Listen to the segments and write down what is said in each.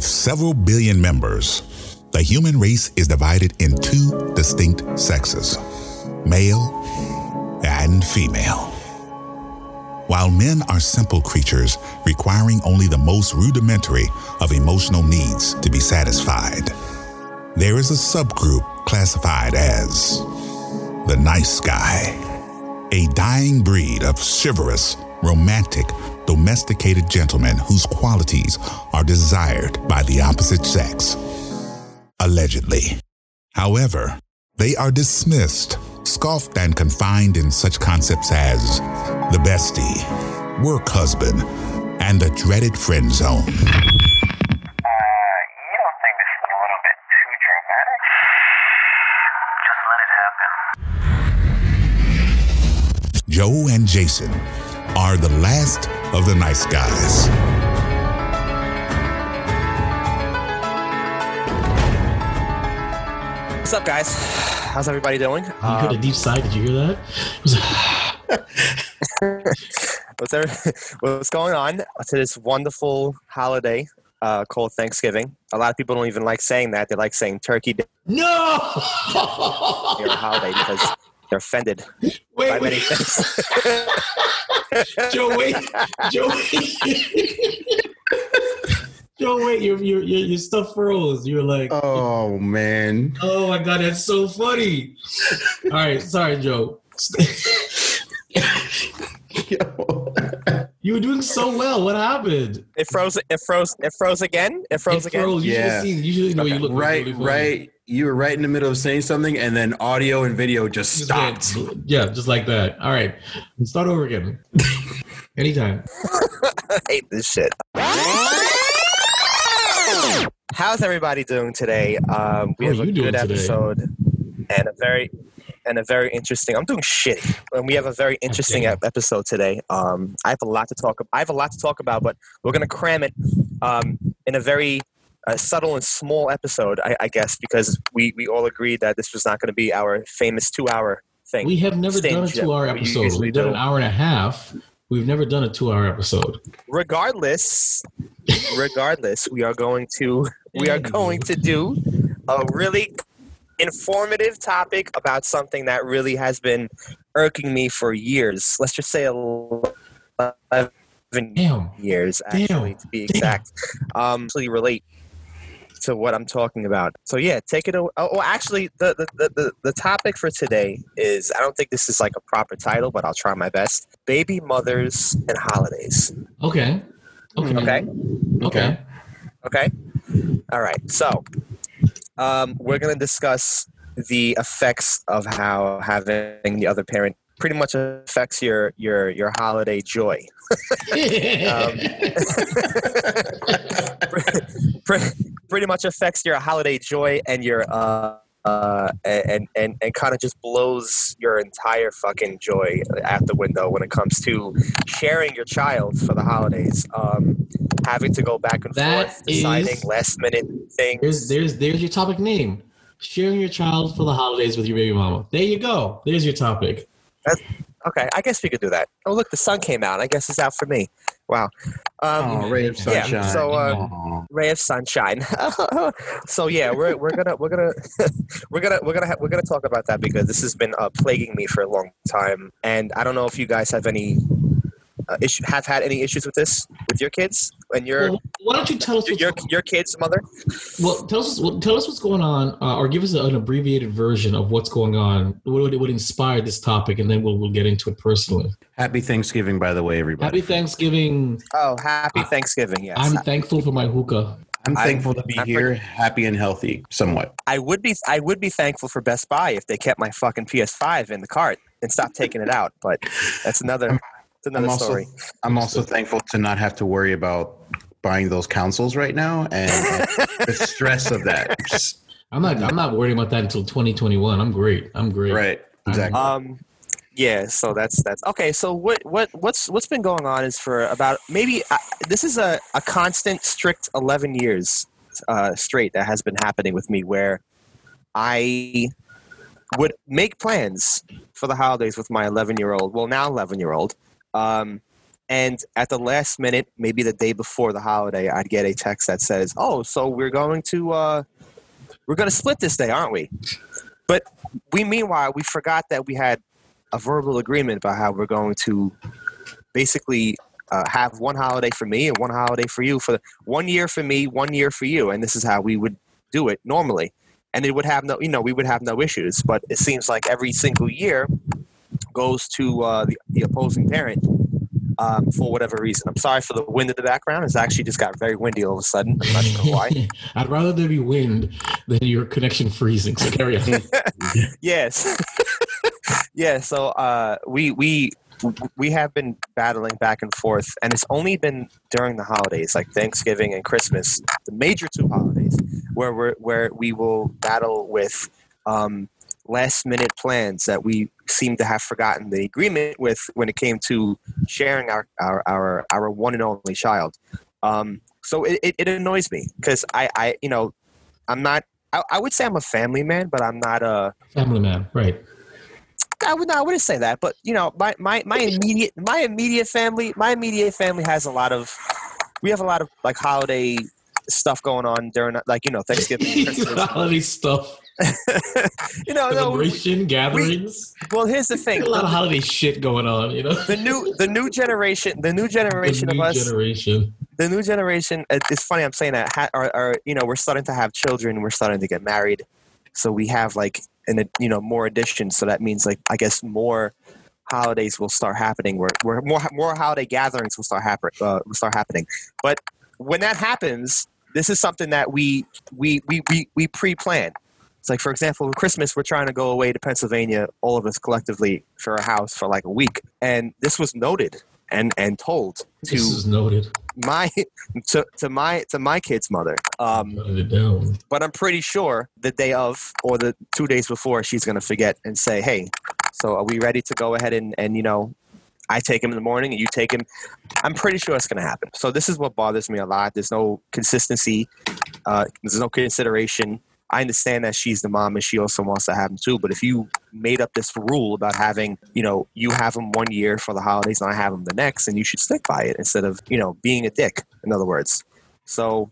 With several billion members, the human race is divided in two distinct sexes male and female. While men are simple creatures requiring only the most rudimentary of emotional needs to be satisfied, there is a subgroup classified as the nice guy, a dying breed of chivalrous, romantic, domesticated gentlemen whose qualities are desired by the opposite sex. Allegedly. However, they are dismissed, scoffed, and confined in such concepts as the bestie, work husband, and the dreaded friend zone. Uh, you don't think this is a little bit too dramatic? Just let it happen. Joe and Jason are the last of the nice guys. What's up, guys? How's everybody doing? You heard a Um, deep sigh. Did you hear that? What's, there, what's going on to this wonderful holiday uh, called Thanksgiving? A lot of people don't even like saying that. They like saying Turkey Day no. or holiday because they're offended by wait, many wait, things. Joe, wait, Joe, wait. Joe, wait, your your your your stuff froze. You were like, Oh man. oh my god, that's so funny. All right, sorry, Joe. You were doing so well. What happened? It froze. It froze. It froze again. It froze it again. froze. You should Yeah. have seen. You should know you look right, really right. You were right in the middle of saying something, and then audio and video just Just stopped. Yeah, just like that. All right, start over again. Anytime. I hate this shit. How's everybody doing today? Um, we How have a good today? episode and a very and a very interesting. I'm doing shitty, and we have a very interesting ep- episode today. Um, I have a lot to talk. I have a lot to talk about, but we're gonna cram it um, in a very uh, subtle and small episode, I, I guess, because we we all agreed that this was not going to be our famous two hour thing. We have never done a two-hour episode. We've done an hour and a half. We've never done a two-hour episode. regardless regardless we are going to we are going to do a really informative topic about something that really has been irking me for years let's just say 11 Damn. years actually Damn. to be Damn. exact um so you relate to what i'm talking about so yeah take it away oh well, actually the, the the the the topic for today is i don't think this is like a proper title but i'll try my best baby mothers and holidays Okay. Okay. okay Okay. Okay. All right. So, um, we're going to discuss the effects of how having the other parent pretty much affects your your your holiday joy. Um, pretty much affects your holiday joy and your uh uh and and and kind of just blows your entire fucking joy out the window when it comes to sharing your child for the holidays um having to go back and That forth deciding is- last minute things there's there's there's your topic name. Sharing your child for the holidays with your baby mama. There you go. There's your topic. Okay i guess we could do that. Oh look the sun came out. I guess it's out for me. Wow. Um oh, ray of yeah, sunshine. so, uh, ray of sunshine. so yeah, we're we're gonna we're gonna we're gonna we're gonna ha- we're gonna talk about that because this has been uh, plaguing me for a long time, and I don't know if you guys have any uh, issue have had any issues with this with your kids and your Well, why don't you tell us what's your your kids' mother. well tell us well, tell us what's going on uh, or give us an abbreviated version of what's going on what would, would inspire this topic and then we'll, we'll get into it personally Happy Thanksgiving, by the way, everybody. happy thanksgiving Oh, happy Thanksgiving! Yes, i'm thankful for my hookah I'm I'm- thankful to be I'm here, happy and healthy, somewhat. I would be I would be thankful for Best Buy if they kept my fucking PS5 in the cart and stopped taking it out, but that's another that's another I'm also, story. I'm also thankful to not have to worry about buying those consoles right now and, and the stress of that. I'm not i'm not worried about that until 2021 i'm great i'm great right, exactly. Um, yeah. So that's that's okay. So what what what's what's been going on is for about maybe uh, this is a a constant strict eleven years uh, straight that has been happening with me where I would make plans for the holidays with my eleven year old. Well, now eleven year old. Um, And at the last minute, maybe the day before the holiday, I'd get a text that says, "Oh, so we're going to uh, we're going to split this day, aren't we?" But we meanwhile we forgot that we had a verbal agreement about how we're going to basically uh, have one holiday for me and one holiday for you for one year for me, one year for you, and this is how we would do it normally. And it would have no, you know, we would have no issues. But it seems like every single year goes to uh, the, the opposing parent um, for whatever reason. I'm sorry for the wind in the background. It's actually just got very windy all of a sudden. I'm not sure why. I'd rather there be wind than your connection freezing. So carry on. yes. yeah. So uh, we we we have been battling back and forth, and it's only been during the holidays, like Thanksgiving and Christmas, the major two holidays, where we where we will battle with um, last minute plans that we seem to have forgotten the agreement with when it came to sharing our our our, our one and only child. Um, so it, it, it annoys me because I, I you know I'm not I, I would say I'm a family man, but I'm not a Family man, right? I would not. I wouldn't say that, but you know, my, my, my immediate my immediate family my immediate family has a lot of we have a lot of like holiday stuff going on during like you know Thanksgiving, holiday stuff, you know, no, we- celebration, gatherings. well, here's the thing: a lot of holiday shit going on. You know, the new the new generation the new generation the of us generation. the new generation it's funny i'm saying that are, are you know we're starting to have children we're starting to get married so we have like an you know more additions so that means like i guess more holidays will start happening where, where more more holiday gatherings will start happen uh, will start happening but when that happens this is something that we we we we, we pre-plan it's like for example christmas we're trying to go away to pennsylvania all of us collectively for a house for like a week. And this was noted and and told to This is noted. my to, to my to my kid's mother. Um, Noted it down. but i'm pretty sure the day of or the two days before she's going to forget and say hey so are we ready to go ahead and and you know i take him in the morning and you take him? I'm pretty sure it's going to happen. So this is what bothers me a lot. There's no consistency uh, there's no consideration I understand that she's the mom and she also wants to have him too. But if you made up this rule about having, you know, you have him one year for the holidays and I have him the next, and you should stick by it instead of, you know, being a dick. In other words, so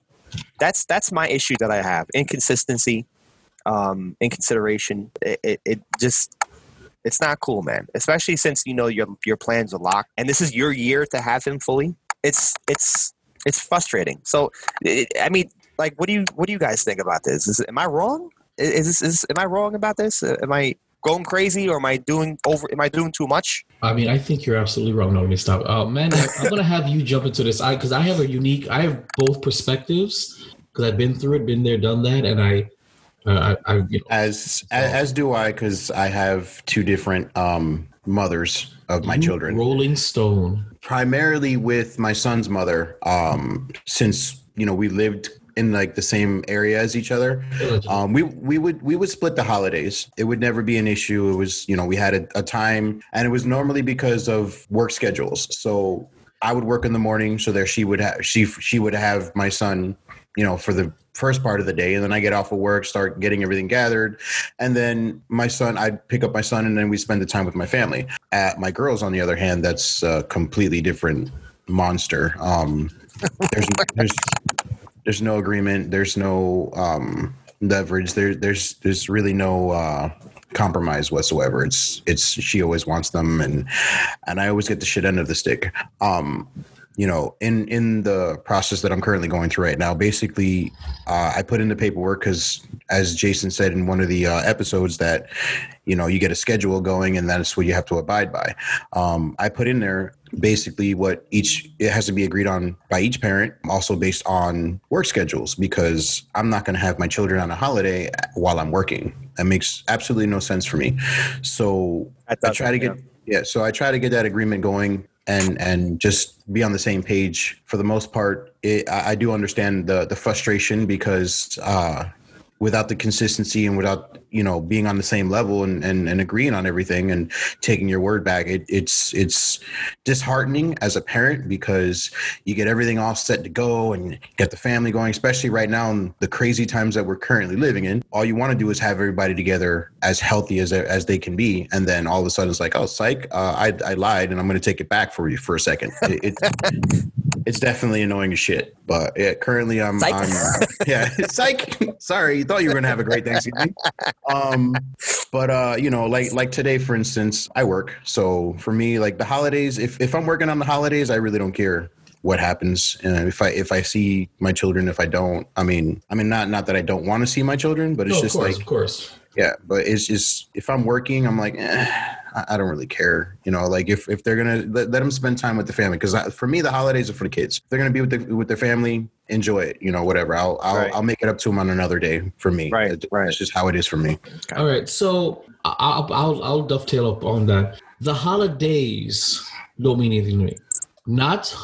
that's that's my issue that I have: inconsistency, um, inconsideration. It, it, it just it's not cool, man. Especially since you know your your plans are locked, and this is your year to have him fully. It's it's it's frustrating. So, it, I mean, like, what do you what do you guys think about this? Is am I wrong? Is this is am I wrong about this? Uh, Am I going crazy, or am I doing over? Am I doing too much? I mean, I think you're absolutely wrong. No, let me stop. Uh, man, I'm gonna have you jump into this. I because I have a unique. I have both perspectives because I've been through it, been there, done that, and I, uh, I, I you know, As as, as do I, because I have two different um, mothers of my you children. Rolling Stone. primarily with my son's mother um since you know we lived in like the same area as each other. Um we we would we would split the holidays. It would never be an issue. It was you know we had a, a time and it was normally because of work schedules. So i would work in the morning so there she would have she she would have my son you know for the first part of the day and then i get off of work start getting everything gathered and then my son i'd pick up my son and then we spend the time with my family. At my girls on the other hand that's a completely different monster. Um there's there's there's no agreement there's no um leverage there there's there's really no uh compromise whatsoever. It's it's she always wants them and and i always get the shit end of the stick. Um you know in in the process that i'm currently going through right now basically uh, i put in the paperwork because as jason said in one of the uh, episodes that you know you get a schedule going and that's what you have to abide by um, i put in there basically what each it has to be agreed on by each parent also based on work schedules because i'm not going to have my children on a holiday while i'm working that makes absolutely no sense for me so I doesn't, try to get yeah. so I try to get that agreement going and and just be on the same page for the most part. It, I, I do understand the the frustration because uh, without the consistency and without you know being on the same level and and, and agreeing on everything and taking your word back it, it's it's disheartening as a parent because you get everything all set to go and get the family going especially right now in the crazy times that we're currently living in. All you want to do is have everybody together as healthy as as they can be and then all of a sudden it's like oh psych uh, I, I lied and i'm going to take it back for you for a second. It, it it's definitely annoying as shit but yeah, currently i'm, Psych. I'm yeah psych sorry you thought you were going to have a great thanksgiving um but uh you know like like today for instance i work so for me like the holidays if if i'm working on the holidays i really don't care what happens uh, if i if i see my children if i don't i mean i mean not not that i don't want to see my children but it's No, of just course, like of course. yeah but it's just if i'm working i'm like eh, I, I don't really care you know like if if they're gonna let, let them spend time with the family because for me the holidays are for the kids if they're gonna be with the, with their family enjoy it you know whatever i'll i'll, Right. I'll make it up to them on another day for me Right, It- right. it's just how it is for me All right, so I'll, I'll I'll dovetail up on that. The holidays don't mean anything to me. Not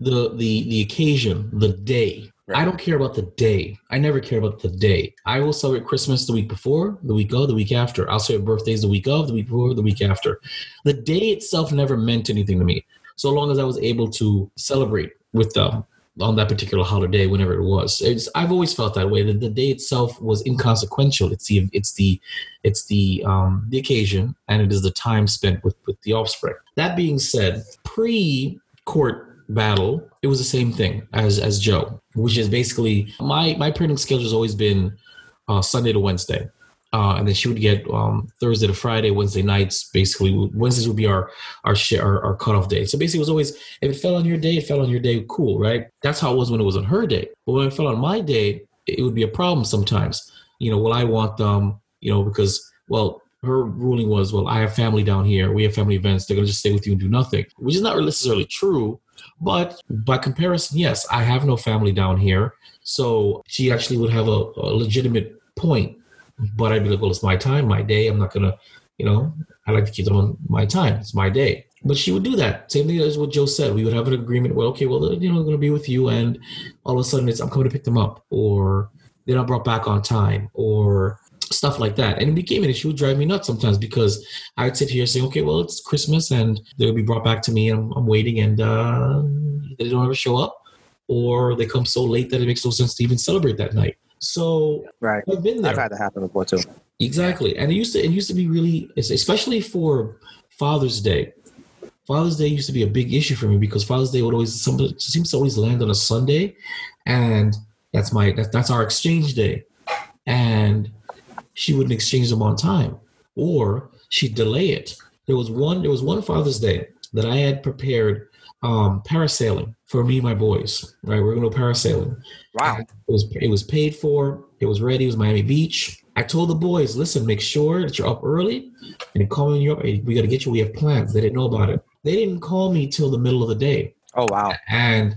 the the the occasion, the day. I don't care about the day. I never care about the day. I will celebrate Christmas the week before, the week of, the week after. I'll celebrate birthdays the week of, the week before, the week after. The day itself never meant anything to me. So long as I was able to celebrate with them on that particular holiday, whenever it was. It's, I've always felt that way. That the day itself was inconsequential. It's the it's the it's the um, the occasion, and it is the time spent with with the offspring. That being said, pre court battle, it was the same thing as as Joe, which is basically my my parenting schedule has always been uh, Sunday to Wednesday. Uh, and then she would get um, Thursday to Friday, Wednesday nights. Basically, Wednesdays would be our our, share, our our cutoff day. So basically, it was always if it fell on your day, it fell on your day. Cool, right? That's how it was when it was on her day. But when it fell on my day, it would be a problem sometimes. You know, well, I want them, you know, because well, her ruling was, well, I have family down here. We have family events. They're gonna just stay with you and do nothing, which is not necessarily true. But by comparison, yes, I have no family down here. So she actually would have a, a legitimate point. But I'd be like, well, it's my time, my day. I'm not gonna, you know, I like to keep them on my time. It's my day. But she would do that. Same thing as what Joe said. We would have an agreement. Well, okay, well, you know, I'm going to be with you, and all of a sudden, it's I'm coming to pick them up, or they're not brought back on time, or stuff like that. And it became an issue. Would drive me nuts sometimes because I'd sit here saying, okay, well, it's Christmas, and they'll be brought back to me, and I'm, I'm waiting, and uh, they don't ever show up, or they come so late that it makes no sense to even celebrate that night. So Right. I've been there. I've had that happen before too. Exactly, and it used to it used to be really, especially for Father's Day. Father's Day used to be a big issue for me because Father's Day would always seems to always land on a Sunday, and that's my that, that's our exchange day, and she wouldn't exchange them on time, or she'd delay it. There was one there was one Father's Day that I had prepared um, parasailing for me and my boys. Right, we're gonna go parasailing. Wow. It was it was paid for. It was ready. It was Miami Beach. I told the boys, listen, make sure that you're up early and they call me when you're up. Hey, we got to get you. We have plans. They didn't know about it. They didn't call me till the middle of the day, Oh wow. and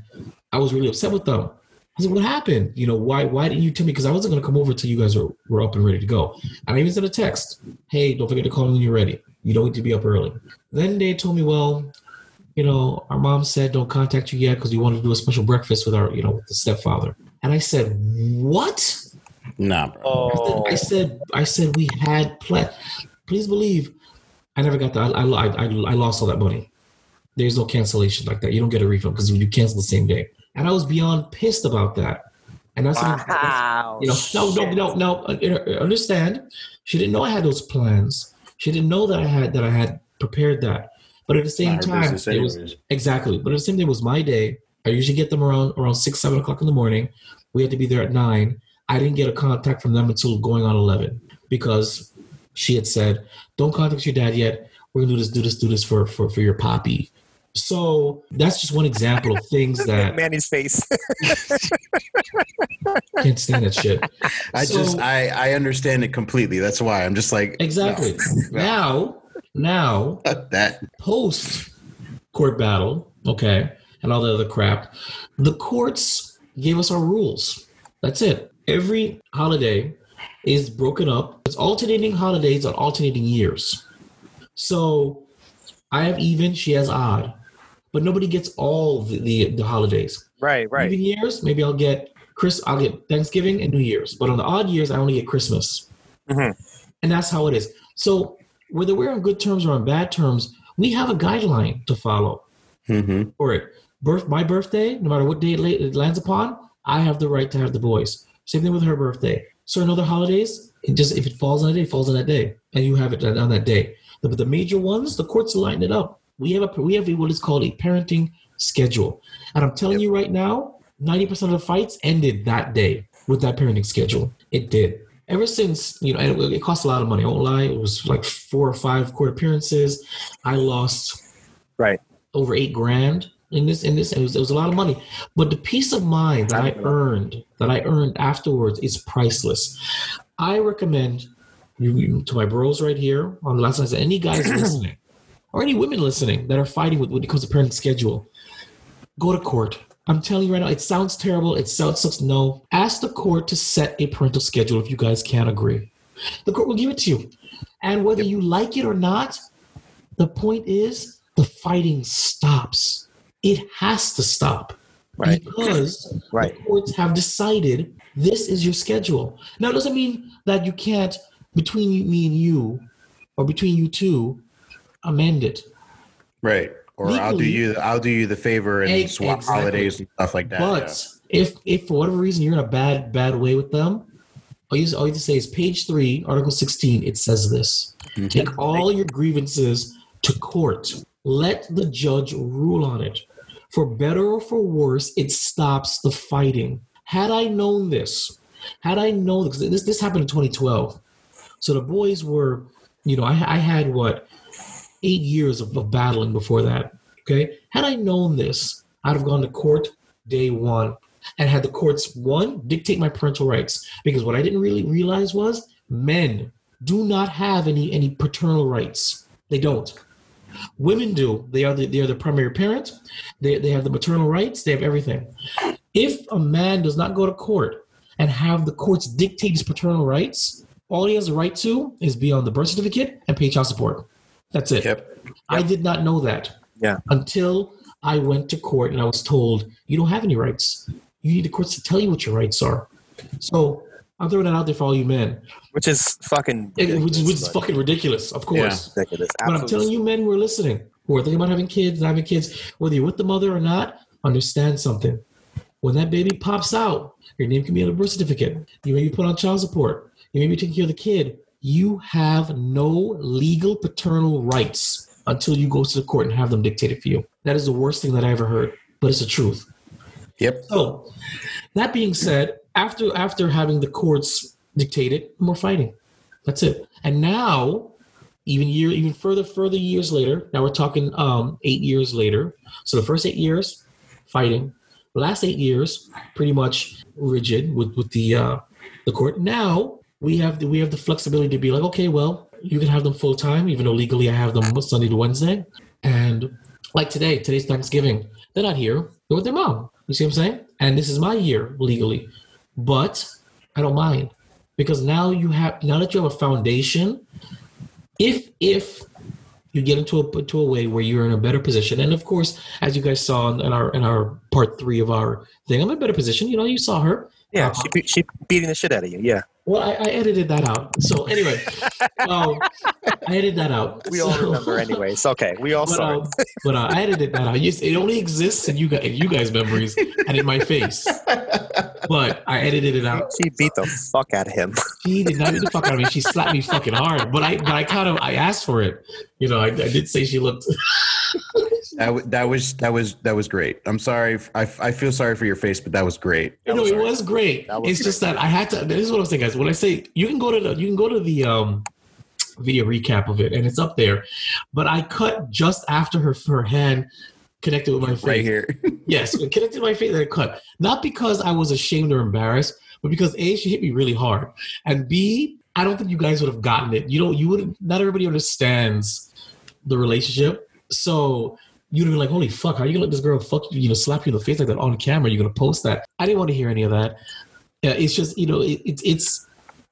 I was really upset with them. I said, "What happened? You know, why why didn't you tell me? Because I wasn't going to come over till you guys were, were up and ready to go." And I even sent a text, "Hey, don't forget to call me when you're ready. You don't need to be up early." Then they told me, "Well, you know, our mom said don't contact you yet because we wanted to do a special breakfast with our, you know, with the stepfather." And I said, "What?" nah bro Oh. I said, I said we had plan. Please believe, I never got that. I, I, I, I lost all that money. There's no cancellation like that. You don't get a refund because you cancel the same day. And I was beyond pissed about that. And that's Wow. you know, no, no, Shit. no, no. uh, Understand? She didn't know I had those plans. She didn't know that I had that I had prepared that. But at the same Not her time, business it was anyways. Exactly. But at the same time, it was my day. I usually get them around around six, seven o'clock in the morning. We had to be there at nine. I didn't get a contact from them until going on eleven because she had said, "Don't contact your dad yet. We're gonna do this, do this, do this for for for your poppy." So that's just one example of things that Manny's face. can't stand that shit. I So- just I I understand it completely. That's why I'm just like Exactly. no, Now, now that post court battle, okay, and all the other crap, the courts gave us our rules. That's it. Every holiday is broken up. It's alternating holidays on alternating years. So I have even, she has odd, but nobody gets all the, the, the holidays. right. Right. Even years, maybe I'll get Chris, I'll get Thanksgiving and New Year's, but on the odd years, I only get Christmas, Mhm. and that's how it is. So whether we're on good terms or on bad terms, we have a guideline to follow Mm-hmm. for it. Birth, my birthday, no matter what day it, it lands upon, I have the right to have the boys. Same thing with her birthday. Certain other holidays, it just if it falls on a day, it falls on that day, and you have it on that day. But the major ones, the courts line it up. We have a we have what is called a parenting schedule, and I'm telling you right now, ninety percent of the fights ended that day with that parenting schedule. It did. Ever since you know, and it, it cost a lot of money. I won't lie. It was like four or five court appearances. I lost Right. over eight grand in this in this it was, it was a lot of money but the peace of mind that i earned that i earned afterwards is priceless i recommend you, you- to my bros right here on the last night any guys listening or any women listening that are fighting with when it comes to parenting schedule go to court i'm telling you right now it sounds terrible it sounds sucks no ask the court to set a parental schedule if you guys can't agree the court will give it to you and whether you like it or not the point is the fighting stops. It has to stop. Right. Because Right. the courts have decided this is your schedule. Now, it doesn't mean that you can't, between me and you, or between you two, amend it. Right. Or I'll do you I'll do you the favor and Ex- swap exactly. holidays and stuff like that. But if, if for whatever reason you're in a bad, bad way with them, all you, all you have to say is page three, article 16, it says this. yeah. Mhm. Take all your grievances to court. Let the judge rule on it. For better or for worse, it stops the fighting. Had I known this, had I known because this this happened in 2012, so the boys were, you know, I, I had what eight years of, of battling before that. Okay, had I known this, I'd have gone to court day one and had the courts one dictate my parental rights because what I didn't really realize was men do not have any any paternal rights. They don't. Women do. They are the they are the primary parent. They they have the maternal rights. They have everything. If a man does not go to court and have the courts dictate his paternal rights, all he has a right to is be on the birth certificate and pay child support. That's it. Yep. I did not know that. Yeah. Until I went to court and I was told you don't have any rights. You need the courts to tell you what your rights are. So I'm throwing that out there for all you men. Which is fucking. It- which is, which is ridiculous, fucking ridiculous, of course. but ridiculous. But I'm telling you, men who are listening, who are thinking about having kids and having kids, whether you're with the mother or not, understand something. When that baby pops out, your name can be on a birth certificate. You may be put on child support. You may be taking care of the kid. You have no legal paternal rights until you go to the court and have them dictated for you. That is the worst thing that I ever heard, but it's the truth. Yep. So, that being said, after after having the courts dictate it, we're fighting. That's it. And now, even year, even further, further years later, now we're talking um, eight years later. So the first eight years, fighting. The last eight years, pretty much rigid with with the uh, the court. Now we have the, we have the flexibility to be like, okay, well, you can have them full time, even though legally I have them Sunday to Wednesday. And like today, today's Thanksgiving. They're not here. They're with their mom. You see what I'm saying? And this is my year legally, but I don't mind because now you have now that you have a foundation. If if you get into a to a way where you're in a better position, and of course, as you guys saw in our in our part three of our thing, I'm in a better position. You know, you saw her. Yeah, Uh, she be- she beating the shit out of you. Yeah, Well, I, I edited that out. So anyway, um, I edited that out. we all remember anyway. It's okay. We all but, saw um, but uh, I edited that out. It only exists in you guys, in you guys' memories and in my face. But I edited it out. She beat the fuck out of him. She did not beat the fuck out of me. She slapped me fucking hard. But I, but I kind of, I asked for it. You know, I, I did say she looked. That, that was that was that was great. I'm sorry. I, I feel sorry for your face, but that was great. You know, it was great. Was it's just that I had to. This is what I'm saying, guys. When I say you can go to the, you can go to the um, video recap of it, and it's up there. But I cut just after her her hand connected with my face. Right here. Yes, it connected to my face and I cut. Not because I was ashamed or embarrassed, but because A, she hit me really hard. And B, I don't think you guys would have gotten it. You know, you wouldn't not everybody understands the relationship. So you'd have been like, holy fuck, how are you gonna let this girl fuck you, you know, slap you in the face like that on camera? You're gonna post that. I didn't want to hear any of that. Yeah, it's just, you know, it, it's it's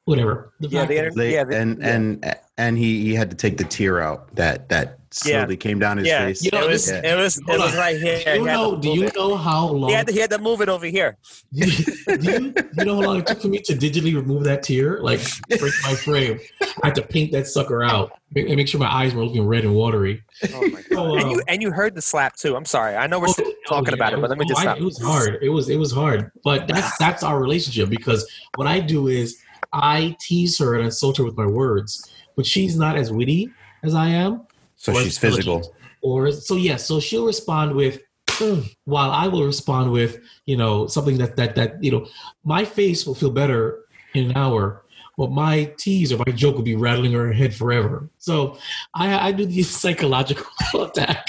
whatever. The Yeah, fact the is- internet- Yeah, the- and yeah. and and he he had to take the tear out that that slowly came down his Yeah, face. You know, it was this- it was it was right here. Do you had know? Do you it. know how long? He had to, he had to move it over here. do, you, do you you know how long it took for me to digitally remove that tear? Like break my frame. I had to paint that sucker out and make sure my eyes were looking red and watery. Oh my So, and you um, and you heard the slap too. I'm sorry. I know we're still Oh, oh talking yeah, about it, but let me oh, just I- stop. It was hard. It was it was hard. But that's that's our relationship because what I do is I tease her and insult her with my words, but she's not as witty as I am. So she's physical. Or so yeah, so she'll respond with "Mm," while I will respond with, you know, something that that that, you know, my face will feel better in an hour. But my tease or my joke will be rattling her head forever. So I, I do the psychological attack.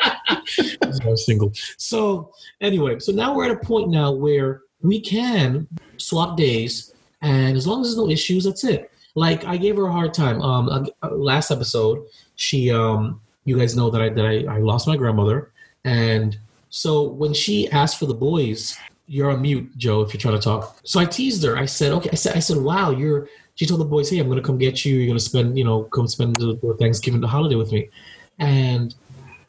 Single. So anyway, so now we're at a point now where we can swap days, and as long as there's no issues, that's it. Like I gave her a hard time. Um, uh, last episode, she, um, you guys know that I that I, I lost my grandmother, and so when she asked for the boys, you're on mute, Joe, if you're trying to talk. So I teased her. I said, okay. I said, I said, wow, you're. She told the boys, hey, I'm gonna come get you. You're gonna spend, you know, come spend the, Thanksgiving the holiday with me, and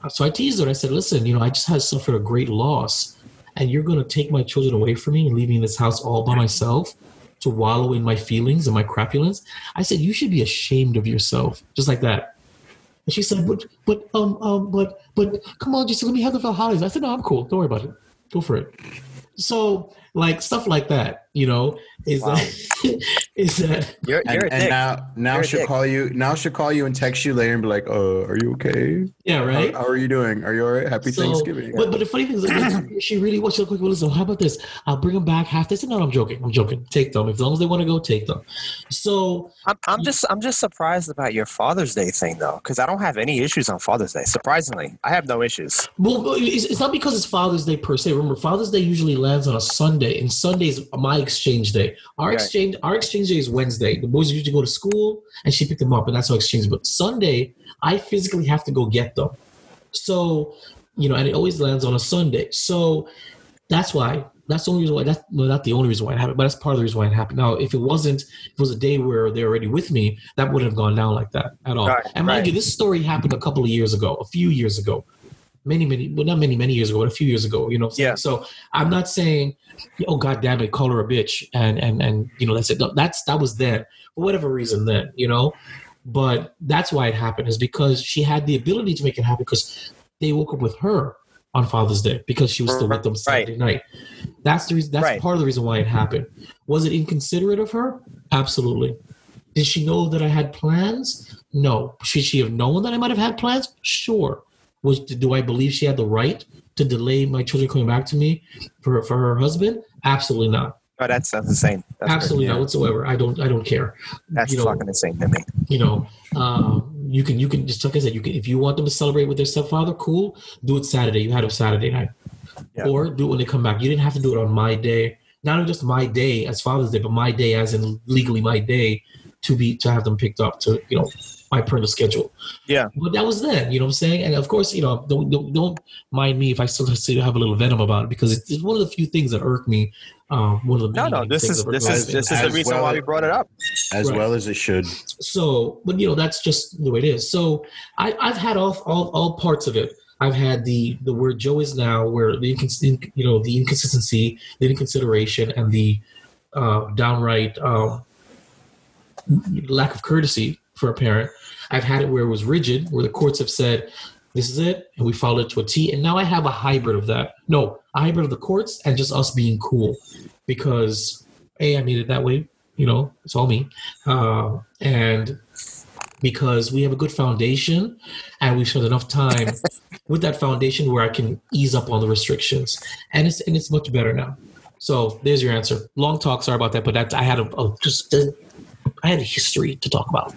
so I teased her. I said, listen, you know, I just had suffered a great loss, and you're to take my children away from me and leave me in this house all by myself to wallow in my feelings and my crapulence. I said, you should be ashamed of yourself, just like that. And she said, but, but, um, um, but, but, come on, just let me have the holidays. I said, no, I'm cool. Don't worry about it. Go for it. So, like stuff like that, you know, is Wow. that is that You're, you're And, a and now, now You're she'll call you. Now she'll call you and text you later and be like, "Uh, are you okay? yeah, right? How, how are you doing? Are you all right? Happy So- Thanksgiving." But, but the funny thing is, like, she really wants you to quick. Well, listen, how about this? I'll bring them back half. They said, no, I'm joking. I'm joking. Take them. As long as they want to go, take them. So, I'm, I'm just I'm just surprised about your Father's Day thing though, because I don't have any issues on Father's Day. Surprisingly, I have no issues. well, it's, it's not because it's Father's Day per se. Remember, Father's Day usually lands on a Sunday, and Sunday's my exchange day. Our exchange, our exchange day is Wednesday. The boys usually go to school, and she picked them up, and that's how exchange. But Sunday, I physically have to go get them. So, you know, and it always lands on a Sunday. So that's why. That's the only reason why. That's no, not the only reason why it happened, but that's part of the reason why it happened. Now, if it wasn't, if it was a day where they're already with me, that wouldn't have gone down like that at all. Right, and mind right. you, this story happened a couple of years ago, a few years ago, many, many, well, not many, many years ago, but a few years ago. You know, what I'm saying? Yeah. So I'm not saying, oh god damn it, call her a bitch, and and and you know that's it. That's that was then for whatever reason then, you know. But that's why it happened is because she had the ability to make it happen because they woke up with her on Father's Day because she was still with them Right. Saturday night. That's the reason. That's Right. part of the reason why it happened. Was it inconsiderate of her? Absolutely. Did she know that I had plans? No. Should she have known that I might have had plans? Sure. Was do I believe she had the right to delay my children coming back to me for for her husband? Absolutely not. Oh, that's that's insane. That's Absolutely crazy. not whatsoever. I don't I don't care. That's you know, fucking insane to me. you know um, you can you can just like i said you can if you want them to celebrate with their stepfather cool do it saturday you had them saturday night Yeah. or do it when they come back you didn't have to do it on my day not only just my day as father's day but my day as in legally my day to be to have them picked up to you know my parental schedule Yeah. but that was then you know what i'm saying and of course you know don't don't, don't mind me if i still still have a little venom about it because it's, it's one of the few things that irk me um, one of the No, no. This is this is this is the reason well why we brought it up. as Right. well as it should. so but you know that's just the way it is so I, i've had all, all all parts of it i've had the the where joe is now where the incons- you know the inconsistency the inconsideration and the uh downright um lack of courtesy for a parent i've had it where it was rigid where the courts have said this is it and we followed it to a t and now i have a hybrid of that no a hybrid of the courts and just us being cool because a i made it that way you know it's all me uh, and because we have a good foundation and we've spent enough time with that foundation where I can ease up on the restrictions, and it's and it's much better now. So there's your answer. Long talk. Sorry about that, but that I had a, a just a, I had a history to talk about.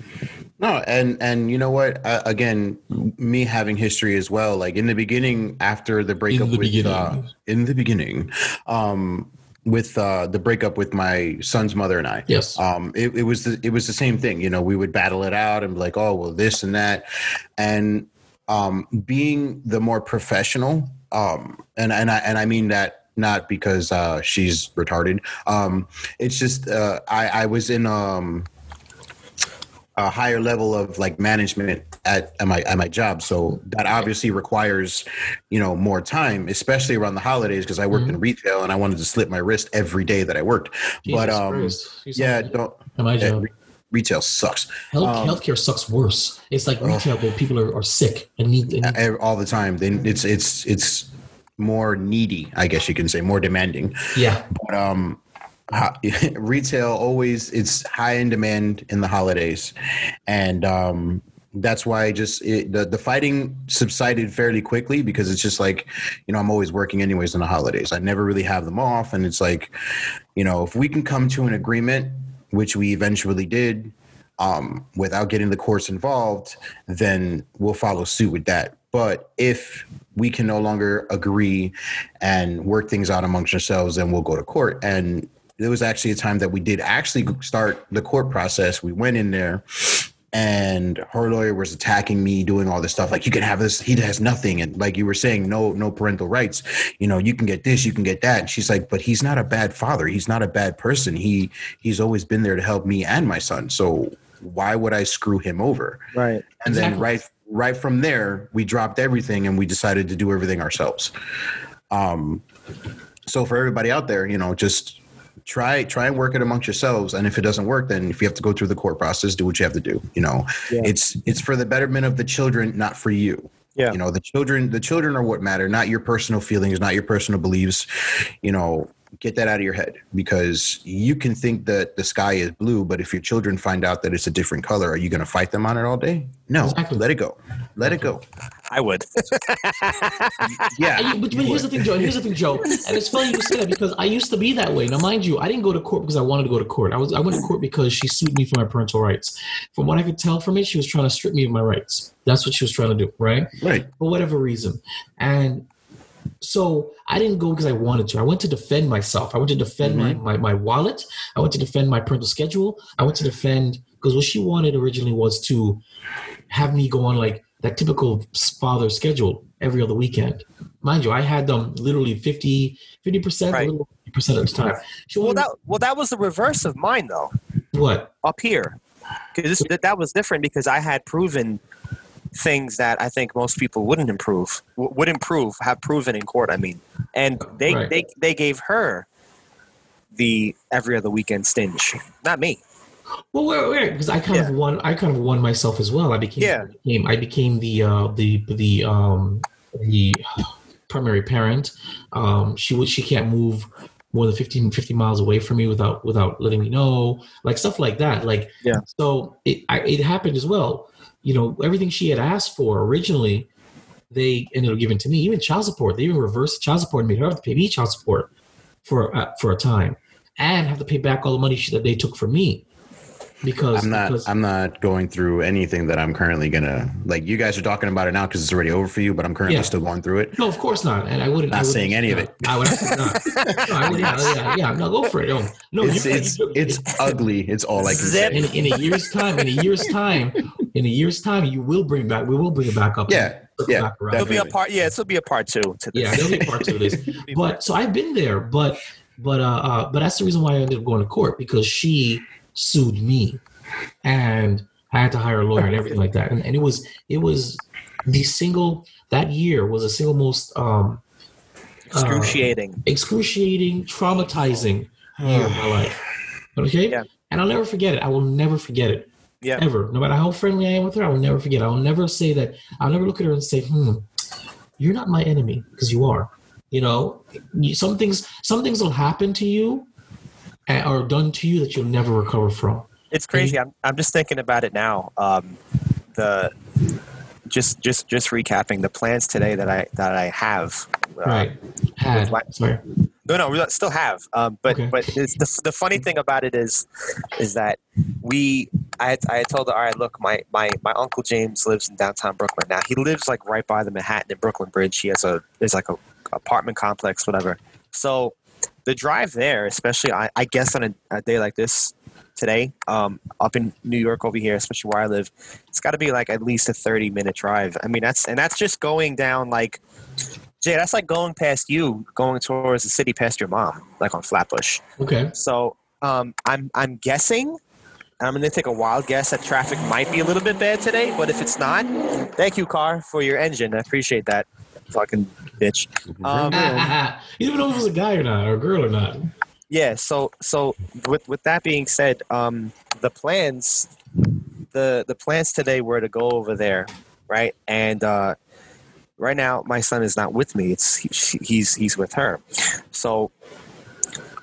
No, and and you know what? Uh, again, me having history as well. Like in the beginning, after the breakup the with beginning. Uh, in the beginning, um, with uh, the breakup with my son's mother and I. Yes. Um, it, it was the, it was the same thing. You know, we would battle it out and be like, oh well, this and that, and um, being the more professional. Um, and and I and I mean that not because uh, she's retarded. Um, it's just uh, I I was in um a higher level of like management at, at my at my job. So that obviously requires, you know, more time, especially around the holidays because I worked in retail and I wanted to slip my wrist every day that I worked. but um, yeah, don't. at my job. re- retail sucks Health, um, healthcare sucks worse. It's like retail, but people are, are sick and need. And need all the time. Then it's it's it's more needy, I guess you can say, more demanding. yeah, But um, retail always it's high in demand in the holidays, and um, that's why I just it, the the fighting subsided fairly quickly because it's just like, you know, I'm always working anyways in the holidays. I never really have them off, and it's like, you know, if we can come to an agreement, which we eventually did, um, without getting the courts involved, then we'll follow suit with that. But if we can no longer agree and work things out amongst ourselves, then we'll go to court. And there was actually a time that we did actually start the court process. We went in there and her lawyer was attacking me doing all this stuff like you can have this he has nothing and like you were saying no no parental rights. You know you can get this you can get that. And she's like but he's not a bad father. He's not a bad person. He he's always been there to help me and my son. So why would i screw him over? Right. and then right right from there we dropped everything and we decided to do everything ourselves. Um so for everybody out there you know just try try and work it amongst yourselves. And if it doesn't work then if you have to go through the court process do what you have to do you know? Yeah. it's it's for the betterment of the children not for you. Yeah. you know the children the children are what matter not your personal feelings not your personal beliefs. You know get that out of your head because you can think that the sky is blue but if your children find out that it's a different color are you going to fight them on it all day? No. Exactly. let it go. Let it go I would. yeah you- but, but here's the thing, Joe. Here's the thing, Joe. And it's funny you say that because I used to be that way. Now, mind you, I didn't go to court because I wanted to go to court. I was I went to court because she sued me for my parental rights. From what I could tell from it, she was trying to strip me of my rights. That's what she was trying to do, right? right For whatever reason. And so I didn't go because I wanted to. I went to defend myself. I went to defend my, mm-hmm. my my wallet. I went to defend my parental schedule. I went to defend because what she wanted originally was to have me go on like that typical father schedule every other weekend. Mind you, I had them literally 50 percent, Right. little percent of the time. She well, that well that was the reverse of mine though. what? Up here, because that that was different because I had proven things that I think most people wouldn't improve would improve have proven in court. I mean, and they Right. they they gave her the every other weekend stinge, not me. Well, where, where? Because I kind of won. I kind of won myself as well. I became. Yeah. I became, I became the uh, the the um the primary parent. Um, she would. She can't move more than 15, 50 miles away from me without without letting me know. Like stuff like that. Like Yeah. So it I, it happened as well. You know everything she had asked for originally, they ended up giving to me. Even child support. They even reversed child support and made her have to pay me child support for uh, for a time, and have to pay back all the money she, that they took from me. Because I'm not. because, I'm not going through anything that I'm currently gonna like. You guys are talking about it now because it's already over for you, but I'm currently Yeah. still going through it. No, of course not. And I wouldn't. Not I wouldn't- saying any of it. I would not. No, I would, yeah, yeah, yeah. No, go for it. No, no. It's you're- it's you're- it's ugly. It's all I can Zip. say. in, in a year's time. In a year's time. In a year's time, you will bring back. We will bring it back up. Yeah, yeah, back around. It'll be a part. Yeah, it'll be a part two to this. Yeah, there'll be parts of this. But so I've been there, but but uh, uh but that's the reason why I ended up going to court because she sued me, and I had to hire a lawyer and everything like that. And, and it was it was the single that year was the single most um excruciating. excruciating, traumatizing year of my life. Okay, Yeah. and I'll never forget it. I will never forget it yeah, ever. No matter how friendly I am with her, I will never forget. I will never say that. I'll never look at her and say, "Hmm, you're not my enemy," because you are. You know, some things, some things will happen to you, or done to you that you'll never recover from. it's crazy. I'm I'm just thinking about it now. Um, the just just just recapping the plans today that I that I have. Uh, right? Had sorry. No, no, we still have. Um, but Okay. but it's, the the funny thing about it is, is that we I had, I had told her, all right, look, my my my uncle James lives in downtown Brooklyn. Now he lives like right by the Manhattan and Brooklyn Bridge. He has a there's like a apartment complex, whatever. So the drive there, especially I, I guess on a, a day like this today, um, up in New York over here, especially where I live, it's got to be like at least a thirty minute drive. I mean, that's and that's just going down like. Jay, that's like going past you, going towards the city past your mom, like on Flatbush. Okay. So um, I'm I'm guessing I'm going to take a wild guess that traffic might be a little bit bad today, but if it's not, thank you, car, for your engine. I appreciate that. Fucking bitch. Um, you don't know if it was a guy or not, or a girl or not. yeah. So, so with with that being said, um, the plans, the the plans today were to go over there, right? And uh, right now, my son is not with me. It's he, he's he's with her. So,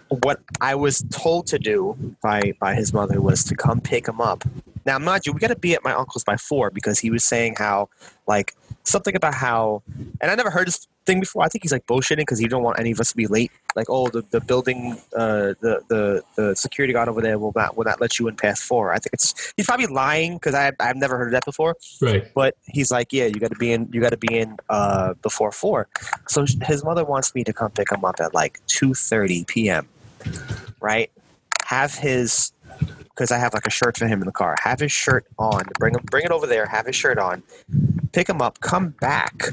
what I was told to do by by his mother was to come pick him up. Now, mind you, we got to be at my uncle's by four because he was saying how like something about how, and I never heard this thing before. I think he's like bullshitting because he don't want any of us to be late. Like, oh, the, the building, uh, the the the security guard over there will not will not let you in past four. I think it's he's probably lying because I I've never heard of that before. Right. But he's like, yeah, you got to be in. You got to be in uh, before four. So his mother wants me to come pick him up at like two thirty p.m. Right? Have his because I have like a shirt for him in the car. Have his shirt on. Bring him. Bring it over there. Have his shirt on. Pick him up. Come back.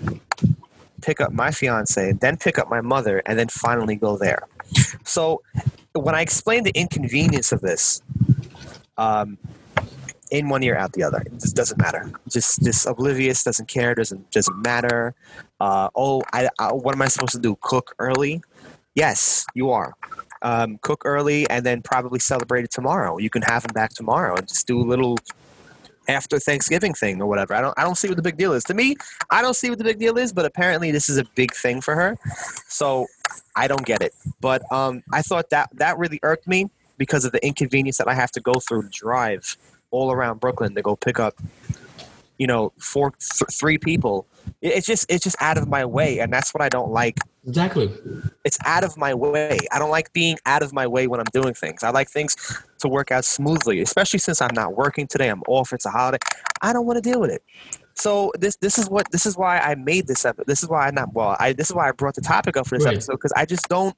Pick up my fiance. Then pick up my mother, and then finally go there. So when I explained the inconvenience of this, um, in one ear out the other. It just doesn't matter. Just just oblivious, doesn't care, doesn't doesn't matter. Uh, oh, I, I, what am I supposed to do? Cook early? Yes, you are. Um, cook early and then probably celebrate it tomorrow. You can have them back tomorrow and just do a little after Thanksgiving thing or whatever. I don't I don't see what the big deal is. To me, I don't see what the big deal is, but apparently this is a big thing for her. So I don't get it. But um, I thought that that really irked me because of the inconvenience that I have to go through to drive all around Brooklyn to go pick up, you know, four, th- three people. It- It's just, it's just out of my way, and that's what I don't like. Exactly. It's out of my way. I don't like being out of my way when I'm doing things. I like things to work out smoothly, especially since I'm not working today. I'm off. It's a holiday. I don't want to deal with it. So this, this is what, this is why I made this episode. This is why I not well. I this is why I brought the topic up for this Right. episode because I just don't,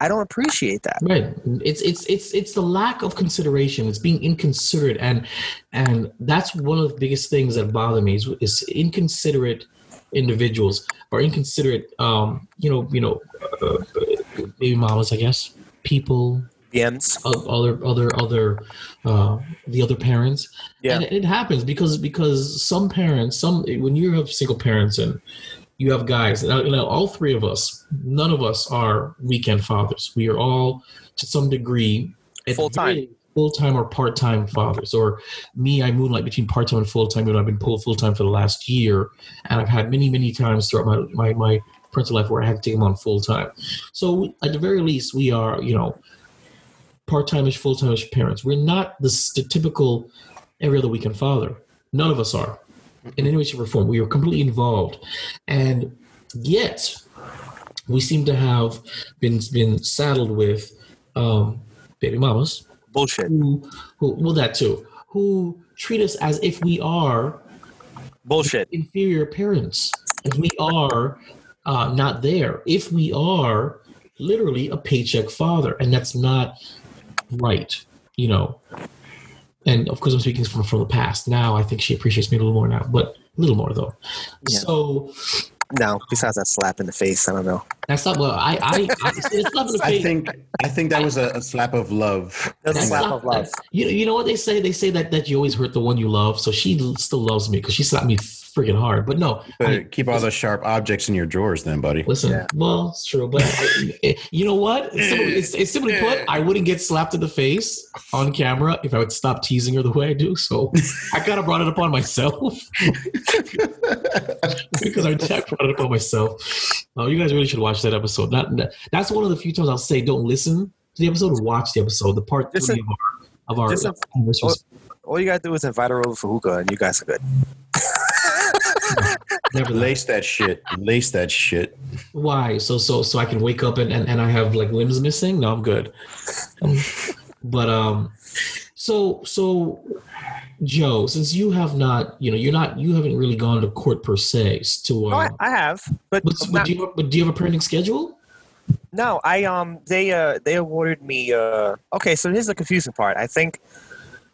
I don't appreciate that. Right. It's it's it's it's the lack of consideration. It's being inconsiderate, and and that's one of the biggest things that bother me is, is inconsiderate individuals or inconsiderate, um, you know, you know, uh, baby mamas, I guess, people, DMs. o- other other other uh, the other parents Yeah. and it happens because because some parents some when you have single parents and you have guys you know all three of us none of us are weekend fathers we are all to some degree Full-time. full-time or part-time fathers or me i moonlight between part-time and full-time and i've been pulled full-time for the last year and i've had many many times throughout my my, my parental life where i had to take them on full-time so at the very least we are you know part-timeish, full-timeish parents. We're not the, the typical every other weekend father. None of us are, in any way, shape, or form. We are completely involved, and yet we seem to have been been saddled with um, baby mamas Bullshit. who, who, well, that too, who treat us as if we are Bullshit. inferior parents, if we are uh, not there, if we are literally a paycheck father, and that's not right, you know. And of course, I'm speaking from from the past. Now, I think she appreciates me a little more now, but a little more though. Yeah. So No, besides that slap in the face, I don't know. that's not well. I I, I it's not in the I think I think that was a, a slap of love. That's a slap not- of love. You you know what they say? They say that that you always hurt the one you love. So she still loves me because she slapped me friggin' hard. But no, But I- keep all the sharp objects in your drawers, then, buddy. Listen, Yeah. well, it's true, but I- you know what? It's simply, it's, it's simply put, I wouldn't get slapped in the face on camera if I would stop teasing her the way I do. So I kind of brought it upon myself because I I brought it upon myself. Oh, you guys really should watch that episode. Not, that's one of the few times I'll say don't listen to the episode, watch the episode, the part Just three a- of our of our. a- anniversary. All you gotta do is invite her over for hookah, and you guys are good. Never. Lace that shit. Lace that shit. Why? So so so I can wake up and, and, and I have like limbs missing? No, I'm good. Um, but um so so Joe, since you have not, you know, you're not you haven't really gone to court per se to Oh, uh, I, I have, but, but, but, not- do you, but do you have a parenting schedule? no, I um they uh they awarded me uh okay. So here's the confusing part. I think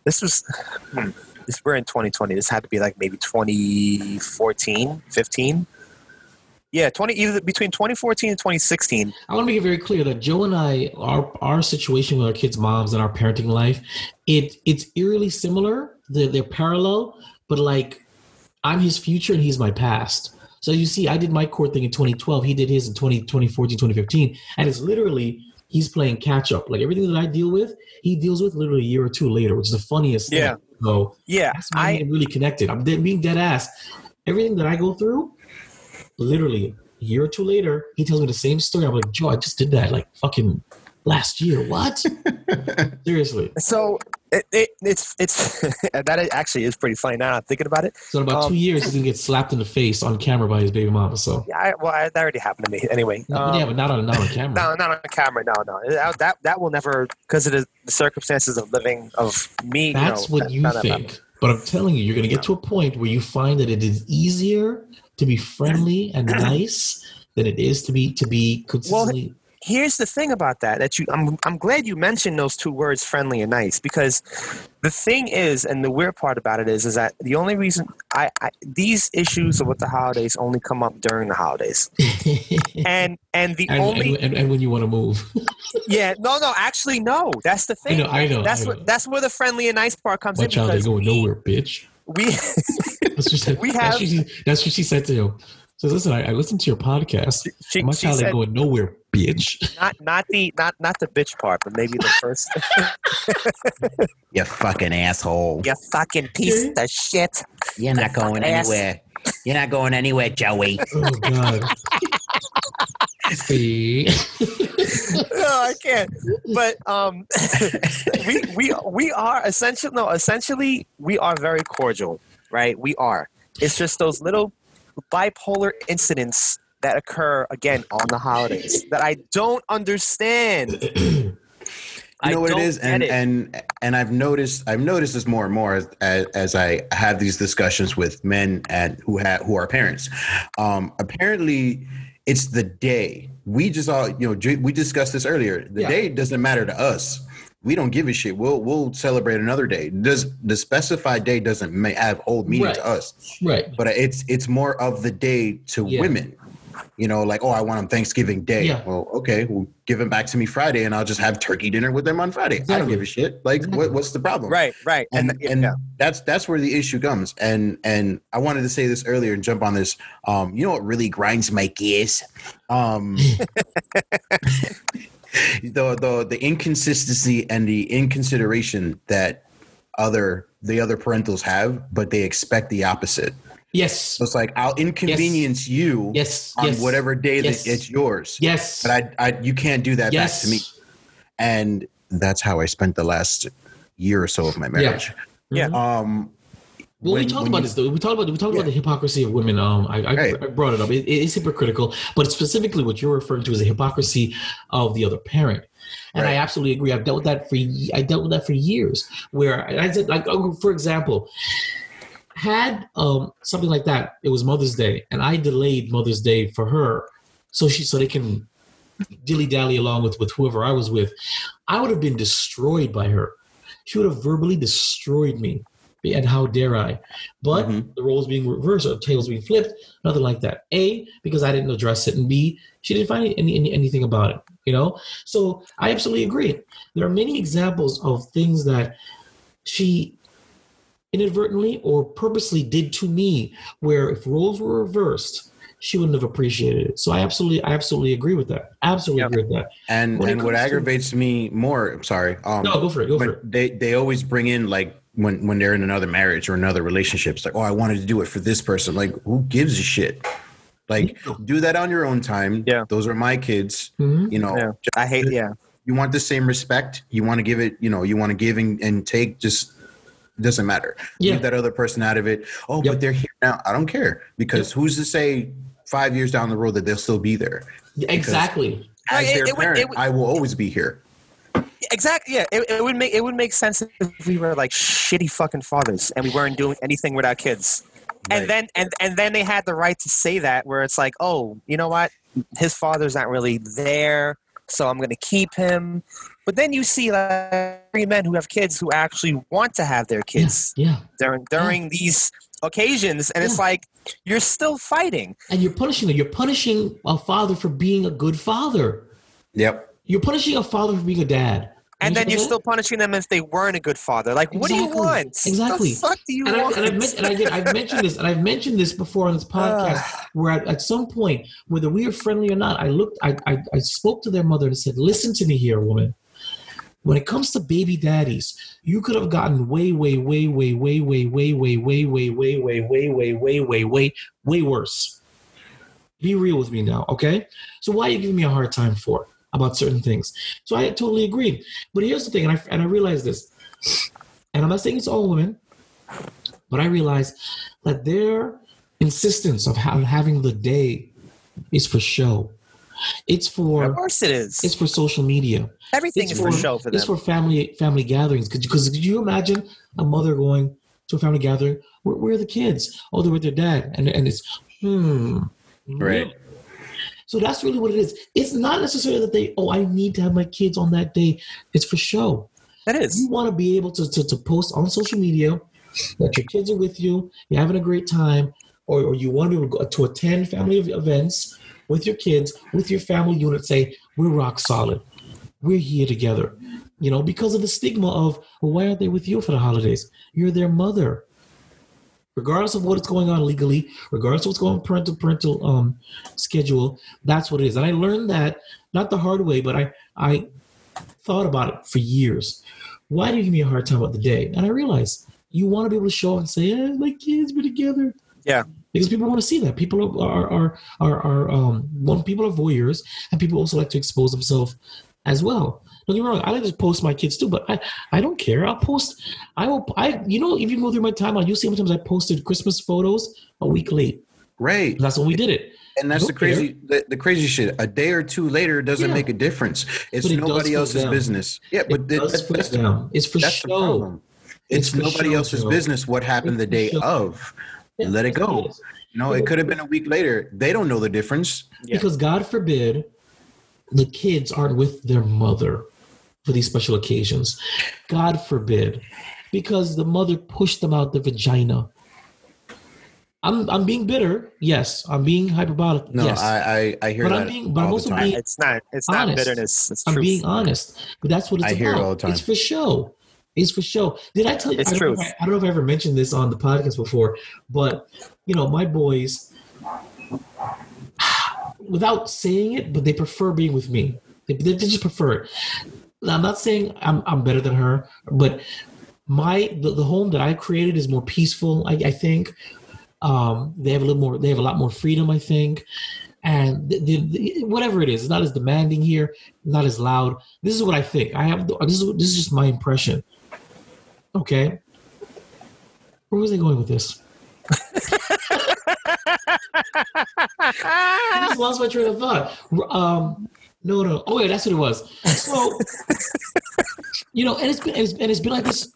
this was hmm, this we're in 2020. This had to be like maybe 2014, 15. Yeah, twenty either between 2014 and 2016. I want to make it very clear that Joe and I, our our situation with our kids' moms and our parenting life, it it's eerily similar. They're, they're parallel, but like I'm his future and he's my past. So you see, I did my court thing in 2012. He did his in 20, 2014, 2015, and it's literally he's playing catch up. Like everything that I deal with, he deals with literally a year or two later, which is the funniest. Yeah. Thing. So Yeah, that's why I I'm really connected. I'm dead, being dead ass. Everything that I go through, literally a year or two later, he tells me the same story. I'm like, Joe, I just did that like fucking last year. What? Seriously. so it, it, it's it's that actually is pretty funny now. I'm thinking about it. So in about Um, two years, he's gonna get slapped in the face on camera by his baby mama. So Yeah, I, well, I, that already happened to me anyway. Um, yeah, but not on not on camera. No, not on camera. No, no. That that, will never because of the, the circumstances of living of me. That's you know, what you none of that. think. But I'm telling you, you're to get to a point where you find that it is easier to be friendly and nice than it is to be to be consistently. Here's the thing about that. That you, I'm I'm glad you mentioned those two words, friendly and nice, because the thing is, and the weird part about it is, is that the only reason I, I these issues with the holidays only come up during the holidays, and and the and, only and, and, and when you want to move, yeah no no actually no that's the I thing know, I know, that's I what know. that's where the friendly and nice part comes my in child ain't because going nowhere, bitch. we That's what she, We that's, have- what she, that's what she said to him. So listen, I, I listened to your podcast. she, my she child said ain't going nowhere, bitch. not not the not not the bitch part, but maybe the first. You fucking asshole. you fucking piece of shit. You're not going Ass. anywhere. You're not going anywhere, Joey. Oh God. See, no, I can't. But um, we we we are essentially no essentially we are very cordial, right? We are. It's just those little bipolar incidents that occur again on the holidays that I don't understand. You know I what it don't is, get and it. and and I've noticed I've noticed this more and more as, as, as I have these discussions with men and who have who are parents. Um, apparently, it's the day we just all you know we discussed this earlier. The Yeah. day doesn't matter to us. We don't give a shit. We'll we'll celebrate another day. Does the specified day doesn't ma- have old meaning Right. to us? right? But it's it's more of the day to Yeah. women. You know, like oh, I want them Thanksgiving Day. Yeah. Well, okay, well, give them back to me Friday, and I'll just have turkey dinner with them on Friday. I don't give a shit. Like, Exactly. what, what's the problem? Right, right, And and, and yeah. that's that's where the issue comes. And and I wanted to say this earlier and jump on this. Um, you know what really grinds my gears? Um, the the the inconsistency and the inconsideration that other the other parentals have, but they expect the opposite. Yes, So it's like I'll inconvenience you yes, on yes, whatever day Yes. that it's yours. yes, But I, I you can't do that yes. back to me. And that's how I spent the last year or so of my marriage. Yeah. Mhm. Um Well, when- we talked about you- this though. We talked about we talked Yeah. about the hypocrisy of women. Um, I, I, Right. I brought it up. It, it is hypocritical, but specifically what you're referring to is the hypocrisy of the other parent. And I absolutely agree. I've dealt with that for I dealt with that for years. Where I said, like, oh, for example, had um something like that. It was Mother's Day, and I delayed Mother's Day for her, so she so they can dilly dally along with with whoever I was with. I would have been destroyed by her. She would have verbally destroyed me. And how dare I? But Mhm. the roles being reversed or tails being flipped, nothing like that. A, because I didn't address it, and B, she didn't find any, any anything about it. You know, so I absolutely agree. There are many examples of things that she inadvertently or purposely did to me, where if roles were reversed, she wouldn't have appreciated it. So I absolutely, I absolutely agree with that. Absolutely Yeah. agree with that. and When and what comes to- aggravates me more, I'm sorry. Um No, go for it. Go for it. they they always bring in like when when they're in another marriage or another relationship, it's like, oh, I wanted to do it for this person. Like, who gives a shit? Like, do that on your own time. Yeah. Those are my kids. Mhm. You know, Yeah. I hate yeah. you want the same respect you want to give it you know you want to give and, and take just doesn't matter Yeah. leave that other person out of it oh Yep. but they're here now i don't care because who's to say five years down the road that they'll still be there Exactly. as Right, it- their it parent it would- i will always be here Exactly. Yeah. It, it would make it would make sense if we were like shitty fucking fathers and we weren't doing anything with our kids. Right. And then and and then they had the right to say that where it's like, oh, you know what? His father's not really there, so I'm gonna keep him. But then you see like three men who have kids who actually want to have their kids Yeah. during during these occasions, and it's like You're still fighting. and you're punishing them. You're punishing a father for being a good father. Yep. You're punishing a father for being a dad. And then You you're still punishing them if they weren't a good father. Like, what do you want? Exactly. The fuck do you and, I, want? and, I've, and I get, I've mentioned this, and I've mentioned this before on this podcast, where at, at some point, whether we are friendly or not, I looked, I, I, I spoke to their mother and said, "Listen to me here, woman. When it comes to baby daddies, you could have gotten way, way, way, way, way, way, way, way, way, way, way, way, way, way, way, way, way, way, way worse. Be real with me now, okay? So why are you giving me a hard time for about certain things? So I totally agreed. But here's the thing, and I and I realized this, and I'm not saying it's all women, but I realized that their insistence of ha- having the day is for show. It's for of for course it is. it's for social media. Everything it's is for show for them. It's for family family gatherings. Because could you imagine a mother going to a family gathering? Where, where are the kids? Oh, they're with their dad, and and it's hmm. Right. So that's really what it is. It's not necessarily that they oh I need to have my kids on that day. It's for show. that is. You want to be able to, to to post on social media that your kids are with you, you're having a great time, or, or you want to to attend family events with your kids, with your family unit. Say we're rock solid. We're here together. You know, because of the stigma of well, why aren't they with you for the holidays? You're their mother. Regardless of what is going on legally, regardless of what's going on parental parental um, schedule, that's what it is. And I learned that not the hard way, but I I thought about it for years. Why do you give me a hard time about the day? And I realized you want to be able to show up and say, eh, my kids, we're together. Yeah. Because people want to see that. People are are are, are um well, people are voyeurs and people also like to expose themselves as well. Don't get me wrong, I like to post my kids too, but I, I don't care. I'll post I will I you know, if you go through my timeline, you'll see how many times I posted Christmas photos a week late. Right. That's when we did it. And that's the crazy the, the crazy shit. A day or two later doesn't Yeah. make a difference. It's it nobody else's business. Yeah, but It th- does that's, for that's, the, them. It's for that's show. problem. It's, It's nobody show, else's Joe. business what happened the day show. of. Yeah, Let it go. is. You know, it could have been a week later. They don't know the difference. Yeah. Because God forbid the kids aren't with their mother for these special occasions. God forbid. Because the mother pushed them out the vagina. I'm I'm being bitter. Yes. I'm being hyperbolic. No, yes. I, I I hear But I'm that being- but I'm also the time. being- It's not. It's not Honest. bitterness. It's I'm truth. being honest. But that's what it's I about. hear it all the time. It's for show. It's for show. Did I tell you? It's I don't, truth. I, I don't know if I ever mentioned this on the podcast before, but you know, my boys, without saying it, but they prefer being with me. They, they just prefer it. Now, I'm not saying I'm I'm better than her, but my the, the home that I created is more peaceful. I, I think um, they have a little more. They have a lot more freedom. I think. And the, the, the- whatever it is, it's not as demanding here, not as loud. This is what I think. I have this is this is just my impression. Okay, where was I going with this? I just lost my train of thought. Um, no, no. Oh, yeah, that's what it was. So, you know, and it's been and it's been like this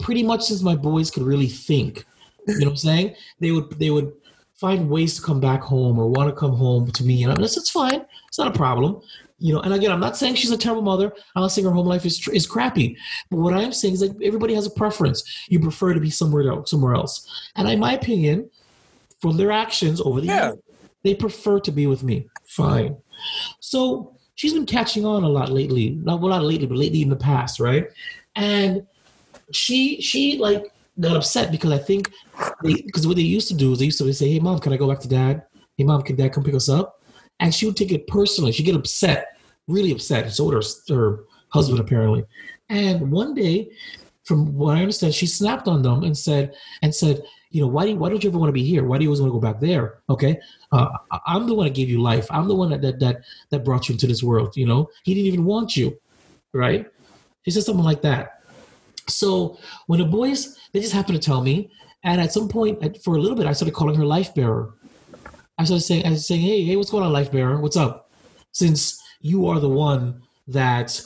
pretty much since my boys could really think. You know what I'm saying? They would they would find ways to come back home or want to come home to me, and I'm just it's fine. It's not a problem. You know, and again, I'm not saying she's a terrible mother. I'm not saying her home life is is crappy. But what I'm saying is like everybody has a preference. You prefer to be somewhere else, somewhere else. And in my opinion, from their actions over the Yeah. years, they prefer to be with me. Fine. So she's been catching on a lot lately. Not well, not lately, but lately in the past, right? And she she like got upset because I think because what they used to do is they used to say, "Hey, mom, can I go back to dad? Hey, mom, can dad come pick us up?" And she would take it personally. She'd get upset, really upset. And so would her, her husband apparently. And one day, from what I understand, she snapped on them and said, and said, you know, why do you, why don't you ever want to be here? Why do you always want to go back there? Okay, uh, I'm the one that gave you life. I'm the one that, that that that brought you into this world. You know, he didn't even want you, right? He said something like that. So when the boys, they just happened to tell me, and at some point, for a little bit, I started calling her life bearer. I started saying, I was saying, hey, hey, what's going on, life bearer? What's up? Since you are the one that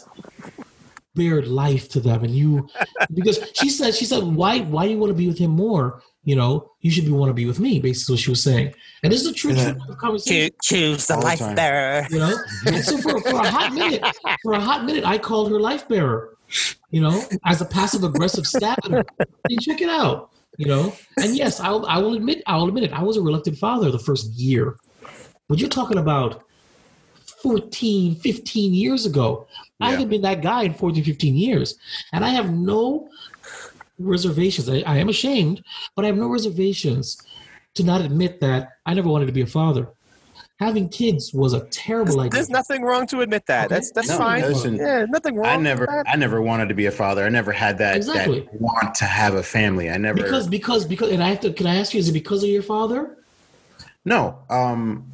bared life to them, and you, because she said, she said, why, why do you want to be with him more? You know, you should be want to be with me. Basically, what she was saying, and this is a true, Yeah. true conversation. Choose, choose the All life time. bearer. You know, and so for, for a hot minute, for a hot minute, I called her life bearer. You know, as a passive aggressive stab at her. Hey, check it out. you know. And yes, I'll I will admit I will admit it. I was a reluctant father the first year, but you're talking about 14, 15 years ago. I Yeah. haven't been that guy in 14, 15 years, and I have no reservations. I, I am ashamed, but I have no reservations to not admit that I never wanted to be a father. Having kids was a terrible There's, idea. there's nothing wrong to admit that. Okay. That's that's No, fine. listen, yeah, nothing wrong. I with never, that. I never wanted to be a father. I never had that Exactly. that want to have a family. I never. because because because and I have to can I ask you is it because of your father? no, um,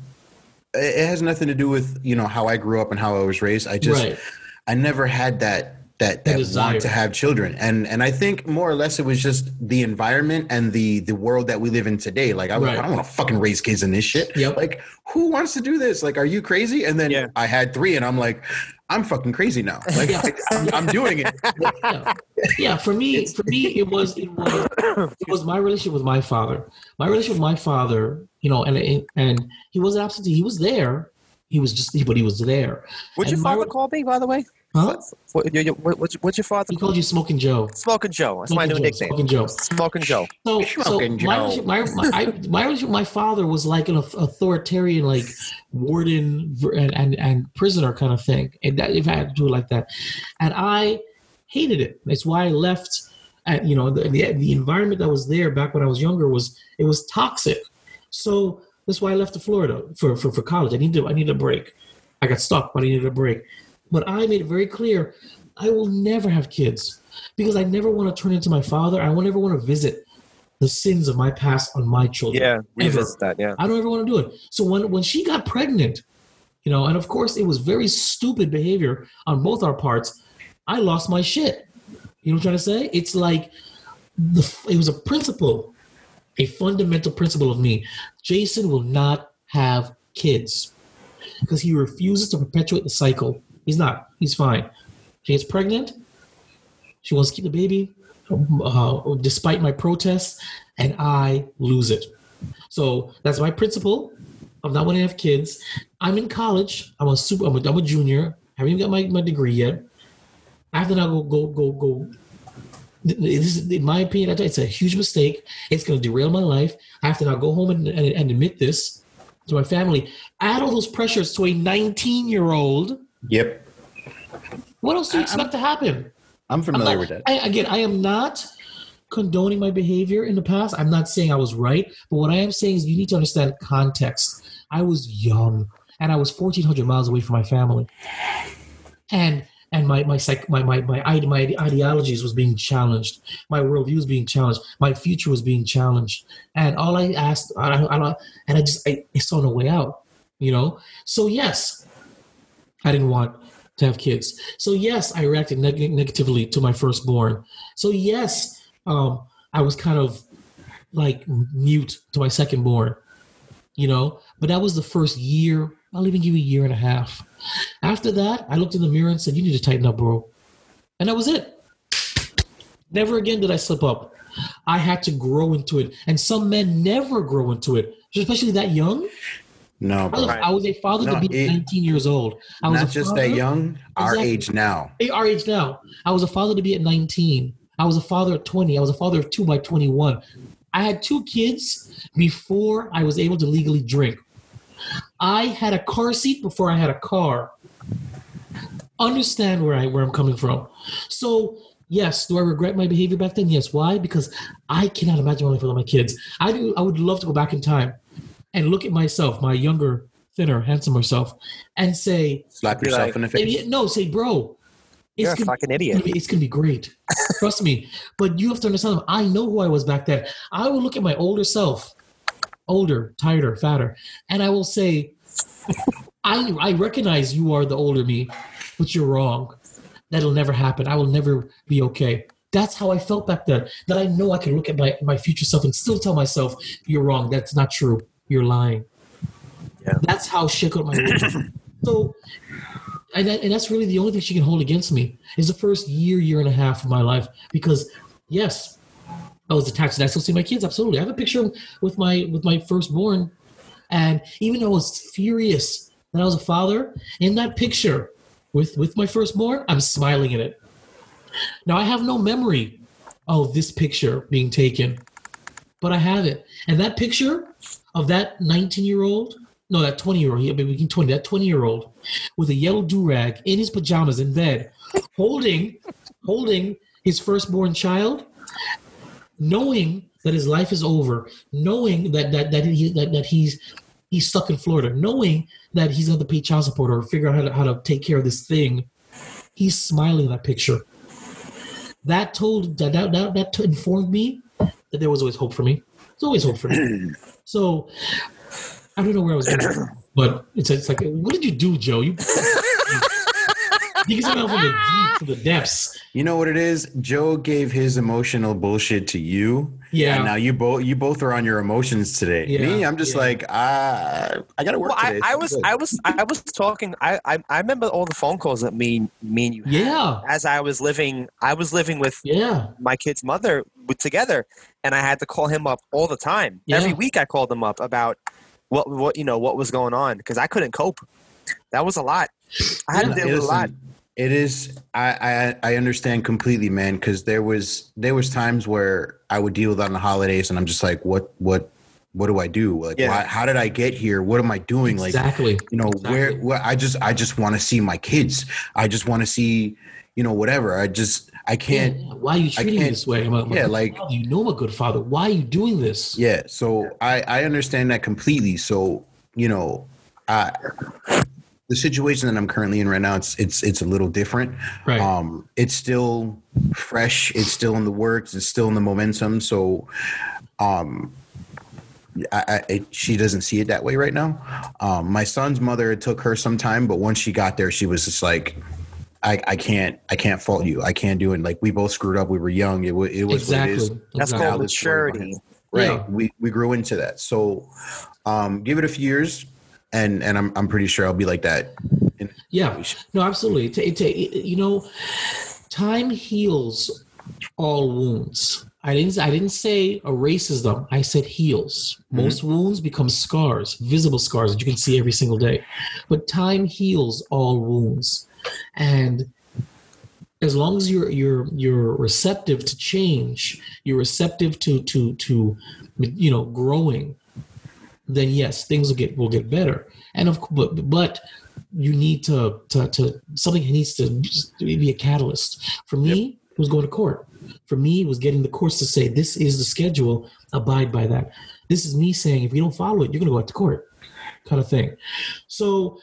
it, it has nothing to do with you know how I grew up and how I was raised. I just, right. I never had that that that want to have children, mm-hmm. and and I think more or less it was just the environment and the the world that we live in today. Like I, Right. I don't want to fucking raise kids in this shit. Yep. Like who wants to do this? Like, are you crazy? And then Yeah. I had three, and I'm like, I'm fucking crazy now. Like Yeah. I, I'm doing it. yeah. yeah for me for me it was it was it was my relationship with my father my relationship with my father you know and and he wasn't absentee he was there he was just but he was there What'd your And my- call me, by the way? Huh What, your, your, what, what's, your- what's your father? he called you smoking joe Smoking Joe. That's my Smoking new Joe, nickname. Smoking Joe. Smoking Joe. So, so Smoking my, Joe. relationship, my, my, I, my my father was like an authoritarian, like warden and, and, and prisoner kind of thing. And that, if I had to do it like that, and I hated it. That's why I left. At, you know, the, the the environment that was there back when I was younger was it was toxic. So that's why I left to Florida for, for, for college. I needed I needed a break. I got stuck, but I needed a break. But I made it very clear I will never have kids because I never want to turn into my father. I will never want to visit the sins of my past on my children. Yeah, revisit that. Yeah. I don't ever want to do it. So when when she got pregnant, you know, and of course it was very stupid behavior on both our parts. I lost my shit. You know what I'm trying to say? It's like the, it was a principle, a fundamental principle of me. Jason will not have kids because he refuses to perpetuate the cycle. He's not. He's fine. She gets pregnant. She wants to keep the baby, uh, despite my protests, and I lose it. So that's my principle of not wanting to have kids. I'm in college. I'm a super. I'm a, I'm a junior. I haven't even got my, my degree yet. I have to now go go go go. This is, in my opinion, it's a huge mistake. It's going to derail my life. I have to now go home and, and, and admit this to my family. Add all those pressures to a 19 year old. Yep. What else do you I- expect to happen? I'm I'm familiar not- with that. I, again, I am not condoning my behavior in the past. I'm not saying I was right, but what I am saying is you need to understand context. I was young and I was 1,400 miles away from my family, and and my my psych, my my my, my ideologies was being challenged. My worldview was being challenged. My future was being challenged, and all I asked, I, I, and I just I, I saw no way out. You know, so yes, I didn't want to have kids. So yes, I reacted neg- negatively to my firstborn. So yes, um, I was kind of like mute to my secondborn, you know. But that was the first year. I'll even give you a year and a half. After that, I looked in the mirror and said, "You need to tighten up, bro," and that was it. Never again did I slip up. I had to grow into it, and some men never grow into it, especially that young. No, I was, bro. I was a father No, to be it- 19 years old. I was Not just that young, our Exactly. age now. Our age now. I was a father to be at 19. I was a father at 20. I was a father of two by 21. I had two kids before I was able to legally drink. I had a car seat before I had a car. Understand where I where I'm coming from. So yes, do I regret my behavior back then? Yes. Why? Because I cannot imagine my life without my kids. I do. I would love to go back in time and look at myself, my younger, thinner, handsomer self, and say, Slap yourself like- in the face. No, say, bro, You're a gonna, fucking it's idiot. gonna be- it's gonna be great. Trust me. But you have to understand. I know who I was back then. I will look at my older self, older, tighter, fatter, and I will say, I I recognize you are the older me, but you're wrong. That'll never happen. I will never be okay. That's how I felt back then. That I know I can look at my, my future self and still tell myself, you're wrong. That's not true. You're lying. Yeah. That's how shook up my So and, that, and that's really the only thing she can hold against me is the first year, year and a half of my life. Because yes, I was attached, and I still see my kids. Absolutely, I have a picture with my with my firstborn, and even though I was furious that I was a father, in that picture with with my firstborn, I'm smiling in it. Now I have no memory of this picture being taken. But I have it. And that picture of that 19 year old, no, that 20 year old, he maybe 20, that 20 year old with a yellow do rag in his pajamas in bed, holding, holding his firstborn child, knowing that his life is over, knowing that that that he that, that he's he's stuck in Florida, knowing that he's going to pay child support or figure out how to, how to take care of this thing, he's smiling in that picture. That told that that that, that informed me that there was always hope for me. There's always hope for me. So I don't know where I was going, but it's it's like, what did you do, Joe? You you get from the deep to the depths. You know what it is? Joe gave his emotional bullshit to you. Yeah. And now you both you both are on your emotions today. Yeah, Me, I'm just yeah. like, uh, I gotta work Well, I, today. I so was good. I was I was talking. I, I I remember all the phone calls that me me and you had Yeah, as I was living. I was living with yeah, my kid's mother together, and I had to call him up all the time. Yeah. Every week, I called him up about what what you know what was going on because I couldn't cope. That was a lot. I had Yeah. to deal with a lot. It is. I I, I understand completely, man. Because there was there was times where I would deal with on the holidays, and I'm just like, what what what do I do? Like, Yeah. why, how did I get here? What am I doing? Like, exactly. you know, where, Exactly. where I just I just want to see my kids. I just want to see, you know, whatever. I just I can't. Yeah, Why are you treating me this way? I'm a, I'm a yeah, like- father. you know a good father. Why are you doing this? Yeah, so I I understand that completely. So you know, I the situation that I'm currently in right now, it's it's it's a little different. Right. Um, it's still fresh. It's still in the works. It's still in the momentum. So, um, I, I it, she doesn't see it that way right now. Um, my son's mother it took her some time, but once she got there, she was just like. I, I can't I can't fault you. I can't do it. Like we both screwed up. We were young. It, it was what it is. exactly. That's exactly. called Now this story maturity. right Yeah. we we grew into that so um give it a few years and and i'm, I'm pretty sure i'll be like that in Yeah. No, absolutely. It, it, you know, time heals all wounds. I didn't. I didn't say erases them. I said heals. Mm-hmm. Most wounds become scars, visible scars that you can see every single day. But time heals all wounds, and as long as you're you're you're receptive to change, you're receptive to to to you know growing, then yes, things will get will get better. And of course, but but you need to to to something needs to be a catalyst. For me, it was going to court. For me, it was getting the courts to say this is the schedule. Abide by that. This is me saying if you don't follow it, you're going to go out to court, kind of thing. So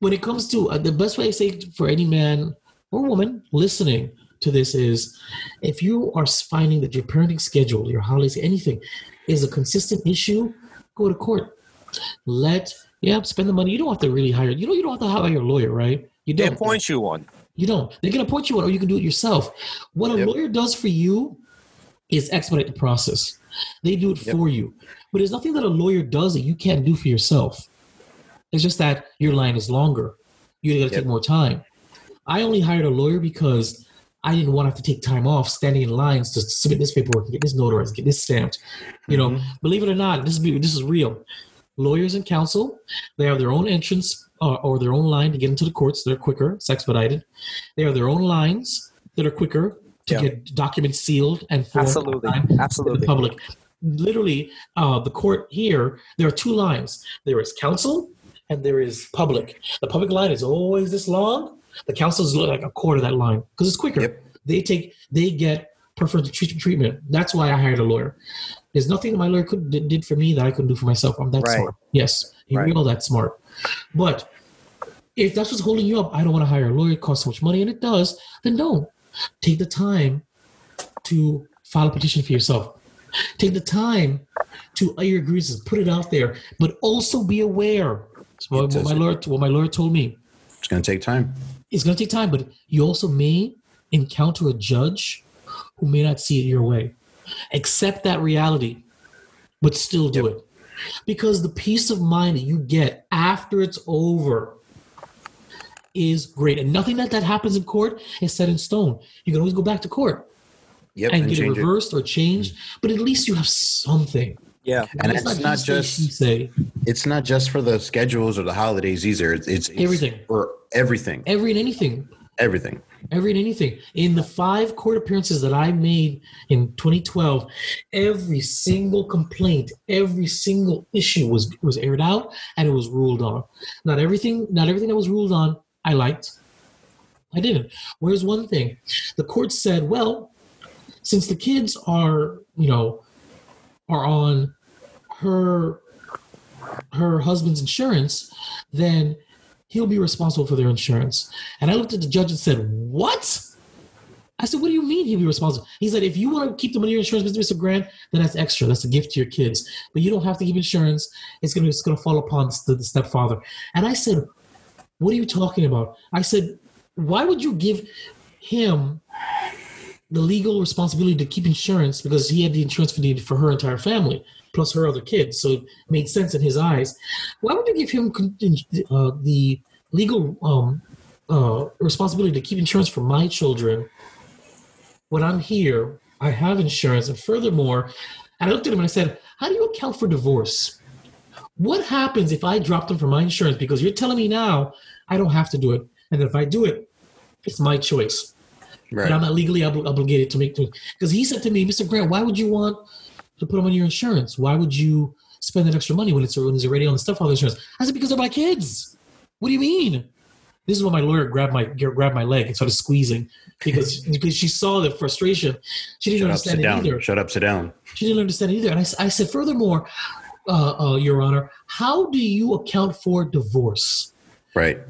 when it comes to uh, the best way I say for any man or woman listening to this is if you are finding that your parenting schedule, your holidays, anything is a consistent issue, go to court. Let yeah, spend the money. You don't have to really hire. You know, you don't have to hire your lawyer, right? You They don't. appoint you one. You don't. They can appoint you one, or you can do it yourself. What a Yep. lawyer does for you is expedite the process. They do it Yep. for you. But there's nothing that a lawyer does that you can't do for yourself. It's just that your line is longer. You got to Yep. take more time. I only hired a lawyer because I didn't want to have to take time off standing in lines to submit this paperwork, get this notarized, get this stamped. You know, believe it or not, this is this is real. Lawyers and counsel, they have their own entrance uh, or their own line to get into the courts. They're quicker, it's expedited. They have their own lines that are quicker to Yeah. get documents sealed and Absolutely, to the public. Literally, uh, the court here, there are two lines. There is counsel and there is public. The public line is always this long. The counsel is like a quarter of that line because it's quicker. Yep. They take, they get preferential treatment. That's why I hired a lawyer. There's nothing that my lawyer could did, for me that I couldn't do for myself. I'm that Right. smart. Yes, you Right. all that smart. But if that's what's holding you up, I don't want to hire a lawyer. It costs so much money, and it does. Then don't take the time to file a petition for yourself. Take the time to air your grievances, put it out there, but also be aware. So what, my lawyer, what my lawyer told me, it's going to take time it's going to take time, but you also may encounter a judge who may not see it your way. Accept that reality, but still do it. Because the peace of mind that you get after it's over is great. And nothing that, that happens in court is set in stone. You can always go back to court yep and and get it change it reversed or changed, mm. but at least you have something. Yeah. and It's it's not just say. it's not just for the schedules or the holidays either it's it's, it's Everything. for everything Every and anything. everything every and anything. In the five court appearances that I made in 2012, every single complaint, every single issue was was aired out and it was ruled on. Not everything, not everything that was ruled on, I liked. I didn't. Where's one thing, the court said, well, since the kids are, you know, are on her her husband's insurance, then he'll be responsible for their insurance. And I looked at the judge and said, What? I said, What do you mean he'll be responsible? He said, If you want to keep the money your insurance, Mr. Grant, then that's extra. That's a gift to your kids. But you don't have to keep insurance. It's gonna it's gonna fall upon the, the stepfather. And I said, What are you talking about? I said, Why would you give him the legal responsibility to keep insurance because he had the insurance for the for her entire family plus her other kids, so it made sense in his eyes. Why would you give him uh, the legal um, uh, responsibility to keep insurance for my children when I'm here? I have insurance, and furthermore, and I looked at him and I said, "How do you account for divorce? What happens if I drop them from my insurance because you're telling me now I don't have to do it, and if I do it, it's my choice." Right. And I'm not legally ob- obligated to make because he said to me, Mr. Grant, why would you want to put them on your insurance? Why would you spend that extra money when it's when it's already on the stepfather insurance? I said because they're my kids. What do you mean? This is when my lawyer grabbed my grabbed my leg and started squeezing because because she saw the frustration. She didn't Shut understand up, it down. either. Shut up, sit down. She didn't understand it either. And I, I said, furthermore, uh, uh, Your Honor, how do you account for divorce? Right.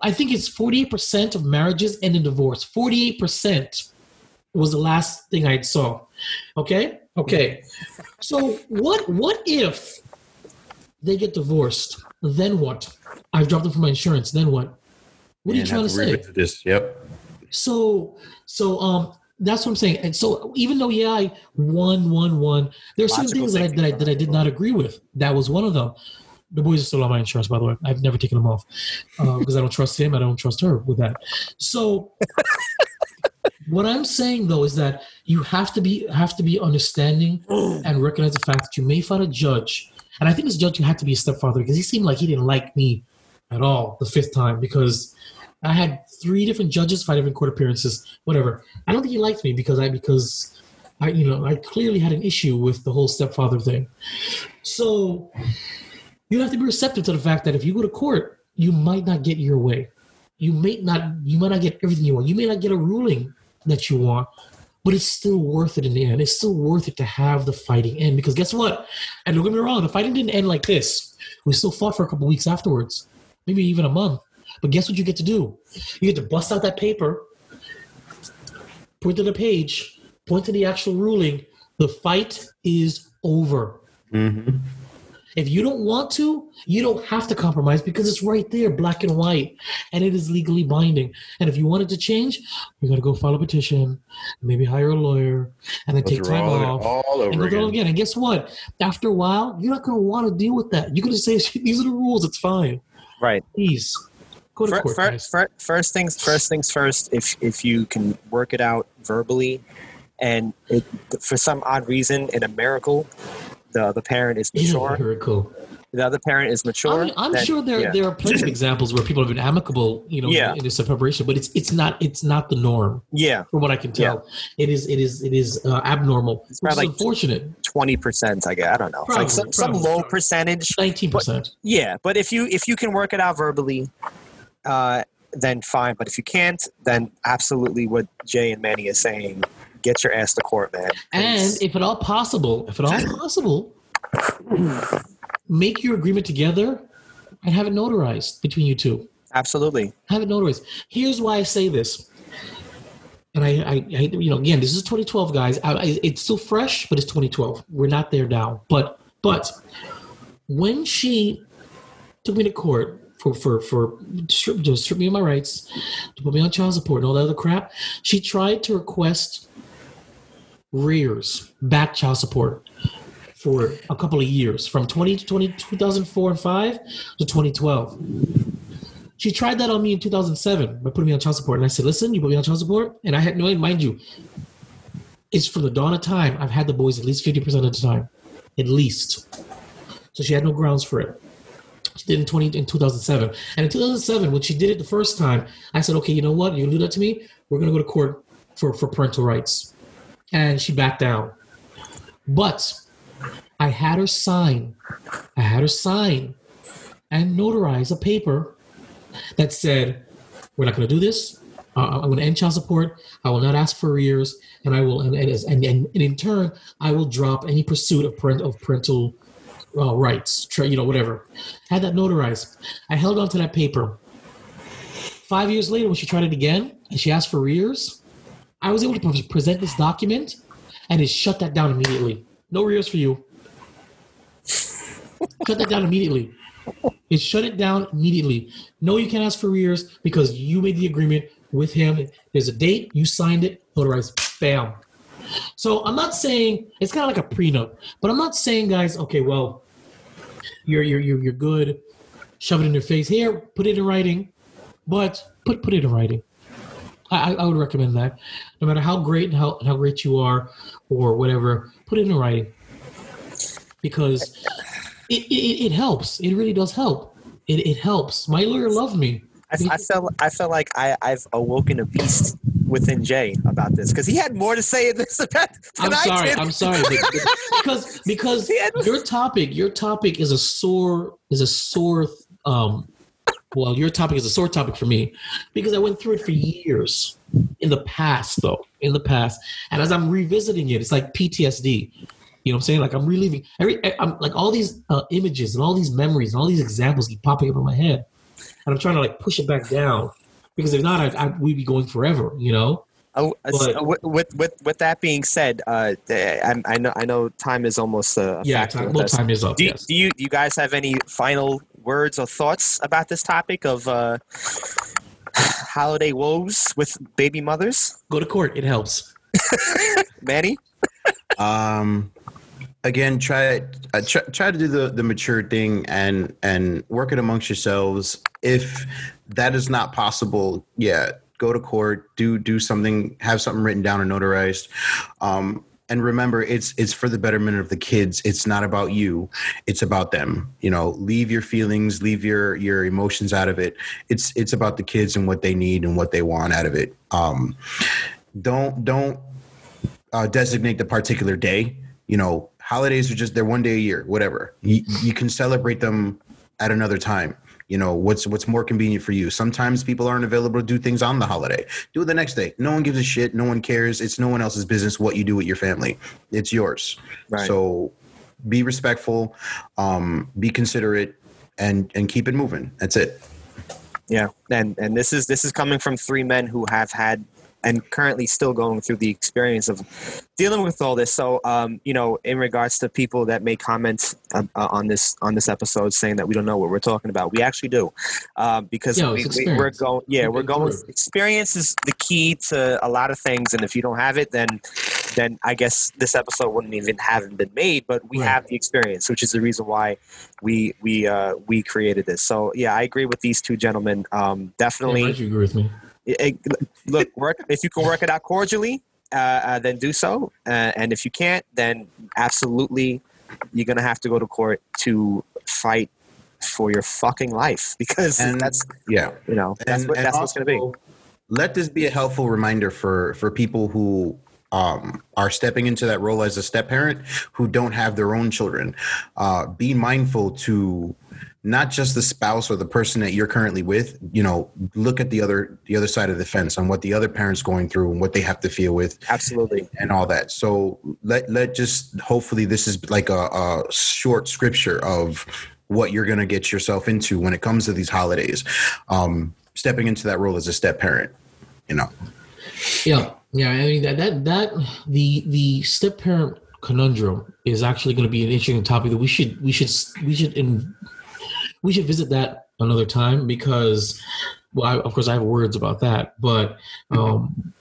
I think it's 48% of marriages end in divorce. 48% was the last thing I saw. Okay? Okay. So what what if they get divorced? Then what? I've dropped them from my insurance. Then what? What are you trying to say? This. Yep. So so um that's what I'm saying. And so even though yeah I won won won, there are certain things that I, that I that I did not agree with. That was one of them. The boys are still on my insurance, by the way. I've never taken them off uh, because I don't trust him. I don't trust her with that. So what I'm saying though is that you have to be have to be understanding mm. and recognize the fact that you may find a judge, and I think this judge had to be a stepfather because he seemed like he didn't like me at all the fifth time because I had three different judges, five different court appearances, whatever. I don't think he liked me because I because I you know I clearly had an issue with the whole stepfather thing. So you have to be receptive to the fact that if you go to court, you might not get your way. You may not you might not get everything you want. You may not get a ruling that you want, but it's still worth it in the end. It's still worth it to have the fighting end because guess what? And don't get me wrong, the fighting didn't end like this. We still fought for a couple weeks afterwards, maybe even a month. But guess what you get to do? You get to bust out that paper, point to the page, point to the actual ruling. The fight is over. Mm-hmm. If you don't want to, you don't have to compromise because it's right there, black and white, and it is legally binding. And if you want it to change, you got to go file a petition, maybe hire a lawyer, and then take time off. all and over go through it again. again. And guess what? After a while, you're not going to want to deal with that. You're going to say, "These are the rules. It's fine." Right. Please go to Fir- court, fir- guys. fir- first things first things first if if you can work it out verbally and it, for some odd reason in a miracle the the parent is mature Miracle. the other parent is mature I'm, I'm then- sure there yeah. there are plenty of examples where people have been amicable, you know, Yeah. in this separation, but it's it's not it's not the norm yeah from what I can tell. It is it is it is uh, abnormal, which is probably- unfortunate. 20% i guess i don't know It's Probably, like some, some low percentage Nineteen percent. yeah but if you if you can work it out verbally uh then fine but if you can't then absolutely what jay and manny is saying get your ass to court man And if at all possible, if at all possible, make your agreement together and have it notarized between you two. absolutely Have it notarized. Here's why I say this. And I, I, I you know, again, this is 2012, guys. I, I, it's still fresh, but it's 2012. We're not there now. But, but when she took me to court for for for to strip, to strip me of my rights, to put me on child support and all that other crap, she tried to request rears back child support for a couple of years, from 20 to 20, 2004 and five to 2012. She tried that on me in 2007 by putting me on child support. And I said, listen, you put me on child support. And I had no, mind you, it's from the dawn of time. I've had the boys at least 50% of the time, at least. So she had no grounds for it. She did in 20 in 2007. And in 2007, when she did it the first time, I said, okay, you know what? You do that to me. We're going to go to court for, for parental rights. And she backed down. But I had her sign, I had her sign and notarize a paper that said, we're not going to do this. Uh, I'm going to end child support. I will not ask for arrears, and I will, and, and, and, and in turn, I will drop any pursuit of, of parental uh, rights, tra- you know, whatever. Had that notarized. I held on to that paper. Five years later, when she tried it again and she asked for arrears, I was able to present this document, and it shut that down immediately. No arrears for you. shut that down immediately. It shut it down immediately. No, you can't ask for arrears because you made the agreement with him. There's a date, you signed it, notarized, bam. So I'm not saying it's kind of like a prenup, but I'm not saying, guys, okay, well, you're you're you're, you're good. Shove it in their face. Here, put it in writing, but put put it in writing. I, I would recommend that. No matter how great and how, how great you are, or whatever, put it in writing because it, it, it helps. It really does help. It, it helps. My lawyer loved me. I, I felt I felt like I, I've awoken a beast within Jay about this because he had more to say in this event I'm than I sorry. did. I'm sorry because because had- your topic your topic is a sore is a sore um well your topic is a sore topic for me because I went through it for years in the past though in the past and as I'm revisiting it it's like PTSD. You know what I'm saying? Like I'm reliving every I'm like all these uh, images and all these memories and all these examples keep popping up in my head, and I'm trying to like push it back down because if not, I, I, we'd be going forever. You know? Oh, uh, But- with, with with with that being said, uh, I, I know I know time is almost a Yeah. Time, well, time is up. Do yes. do you do you guys have any final words or thoughts about this topic of uh, holiday woes with baby mothers? Go to court. It helps. Manny, um again try uh, try, try to do the the mature thing and and work it amongst yourselves if that is not possible yeah go to court do do something have something written down or notarized um and remember it's it's for the betterment of the kids it's not about you it's about them you know leave your feelings leave your your emotions out of it it's it's about the kids and what they need and what they want out of it um don't don't uh, designate the particular day. You know, holidays are just they're one day a year, whatever. You, you can celebrate them at another time. You know, what's what's more convenient for you. Sometimes people aren't available to do things on the holiday. Do it the next day. No one gives a shit. No one cares. It's no one else's business what you do with your family. It's yours. Right. So be respectful, um, be considerate, and and keep it moving. That's it. yeah, and and this is this is coming from three men who have had and currently still going through the experience of dealing with all this. So, um, you know, in regards to people that make comments uh, uh, on this on this episode saying that we don't know what we're talking about, we actually do, um, because Yeah, we, we, we're going. Yeah, we're going. Experience is the key to a lot of things, and if you don't have it, then then I guess this episode wouldn't even have been made. But we Right. have the experience, which is the reason why we we uh, we created this. So yeah, I agree with these two gentlemen. Um, definitely Yeah, you agree with me? It- it- look work if you can work it out cordially uh, uh, then do so uh, and if you can't then absolutely you're gonna have to go to court to fight for your fucking life because And- that's Yeah. you know that's And- what that's what's gonna be Let this be a helpful reminder for for people who um, are stepping into that role as a step parent who don't have their own children. Uh, be mindful to not just the spouse or the person that you're currently with. You know, look at the other the other side of the fence on what the other parents going through and what they have to feel with absolutely and all that. So let let just hopefully this is like a, a short scripture of what you're going to get yourself into when it comes to these holidays. Um, stepping into that role as a step parent, you know. Yeah, yeah. I mean that that that the the step parent conundrum is actually going to be an interesting topic that we should we should we should in, we should visit that another time because well, I, of course I have words about that, but um,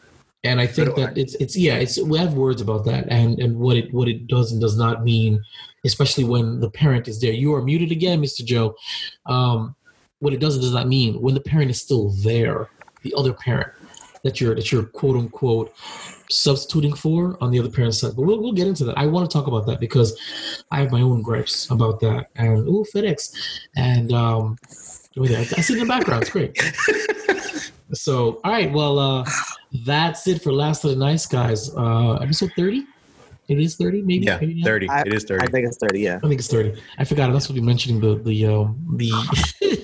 and I think that it's it's yeah it's we have words about that and and what it what it does and does not mean, especially when the parent is there. You are muted again, Mister Joe. Um, what it does and does not mean when the parent is still there, the other parent that you're that you're quote unquote substituting for on the other parent's side. But we'll we'll get into that. I want to talk about that because I have my own gripes about that. And oh, FedEx, and um, wait. I see in the background. It's great. so, all right, well, uh, that's it for Last of the Nice Guys. Uh, episode thirty. It is thirty, maybe. Yeah, maybe not? thirty. I- it is thirty. I think it's thirty. Yeah. I think it's thirty. I forgot. I'm not supposed to be mentioning the the um, the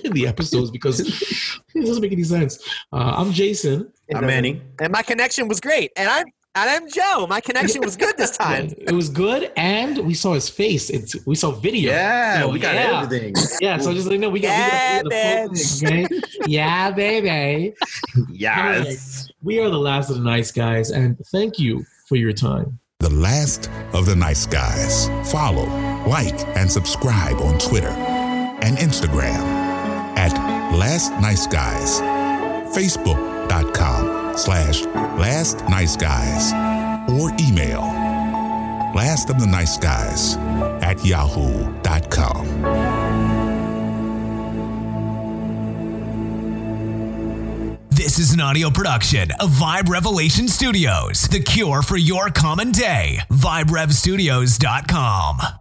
the episodes because it doesn't make any sense. Uh, I'm Jason. I'm Manny. And my connection was great. And I'm and I'm Joe. My connection was good this time. It was good, and we saw his face. It's we saw video. Yeah, Oh, we got yeah. everything. Yeah, so just let you know we got, Yeah, we got, we got the okay? yeah, baby. Yes. We are the last of the nice guys, and thank you for your time. The last of the nice guys. Follow, like, and subscribe on Twitter and Instagram at Last Nice Guys. Facebook.com slash Last Nice Guys. Or email Last of the Nice Guys at yahoo.com. This is an audio production of Vibe Revelation Studios, the cure for your common day. VibeRevStudios.com.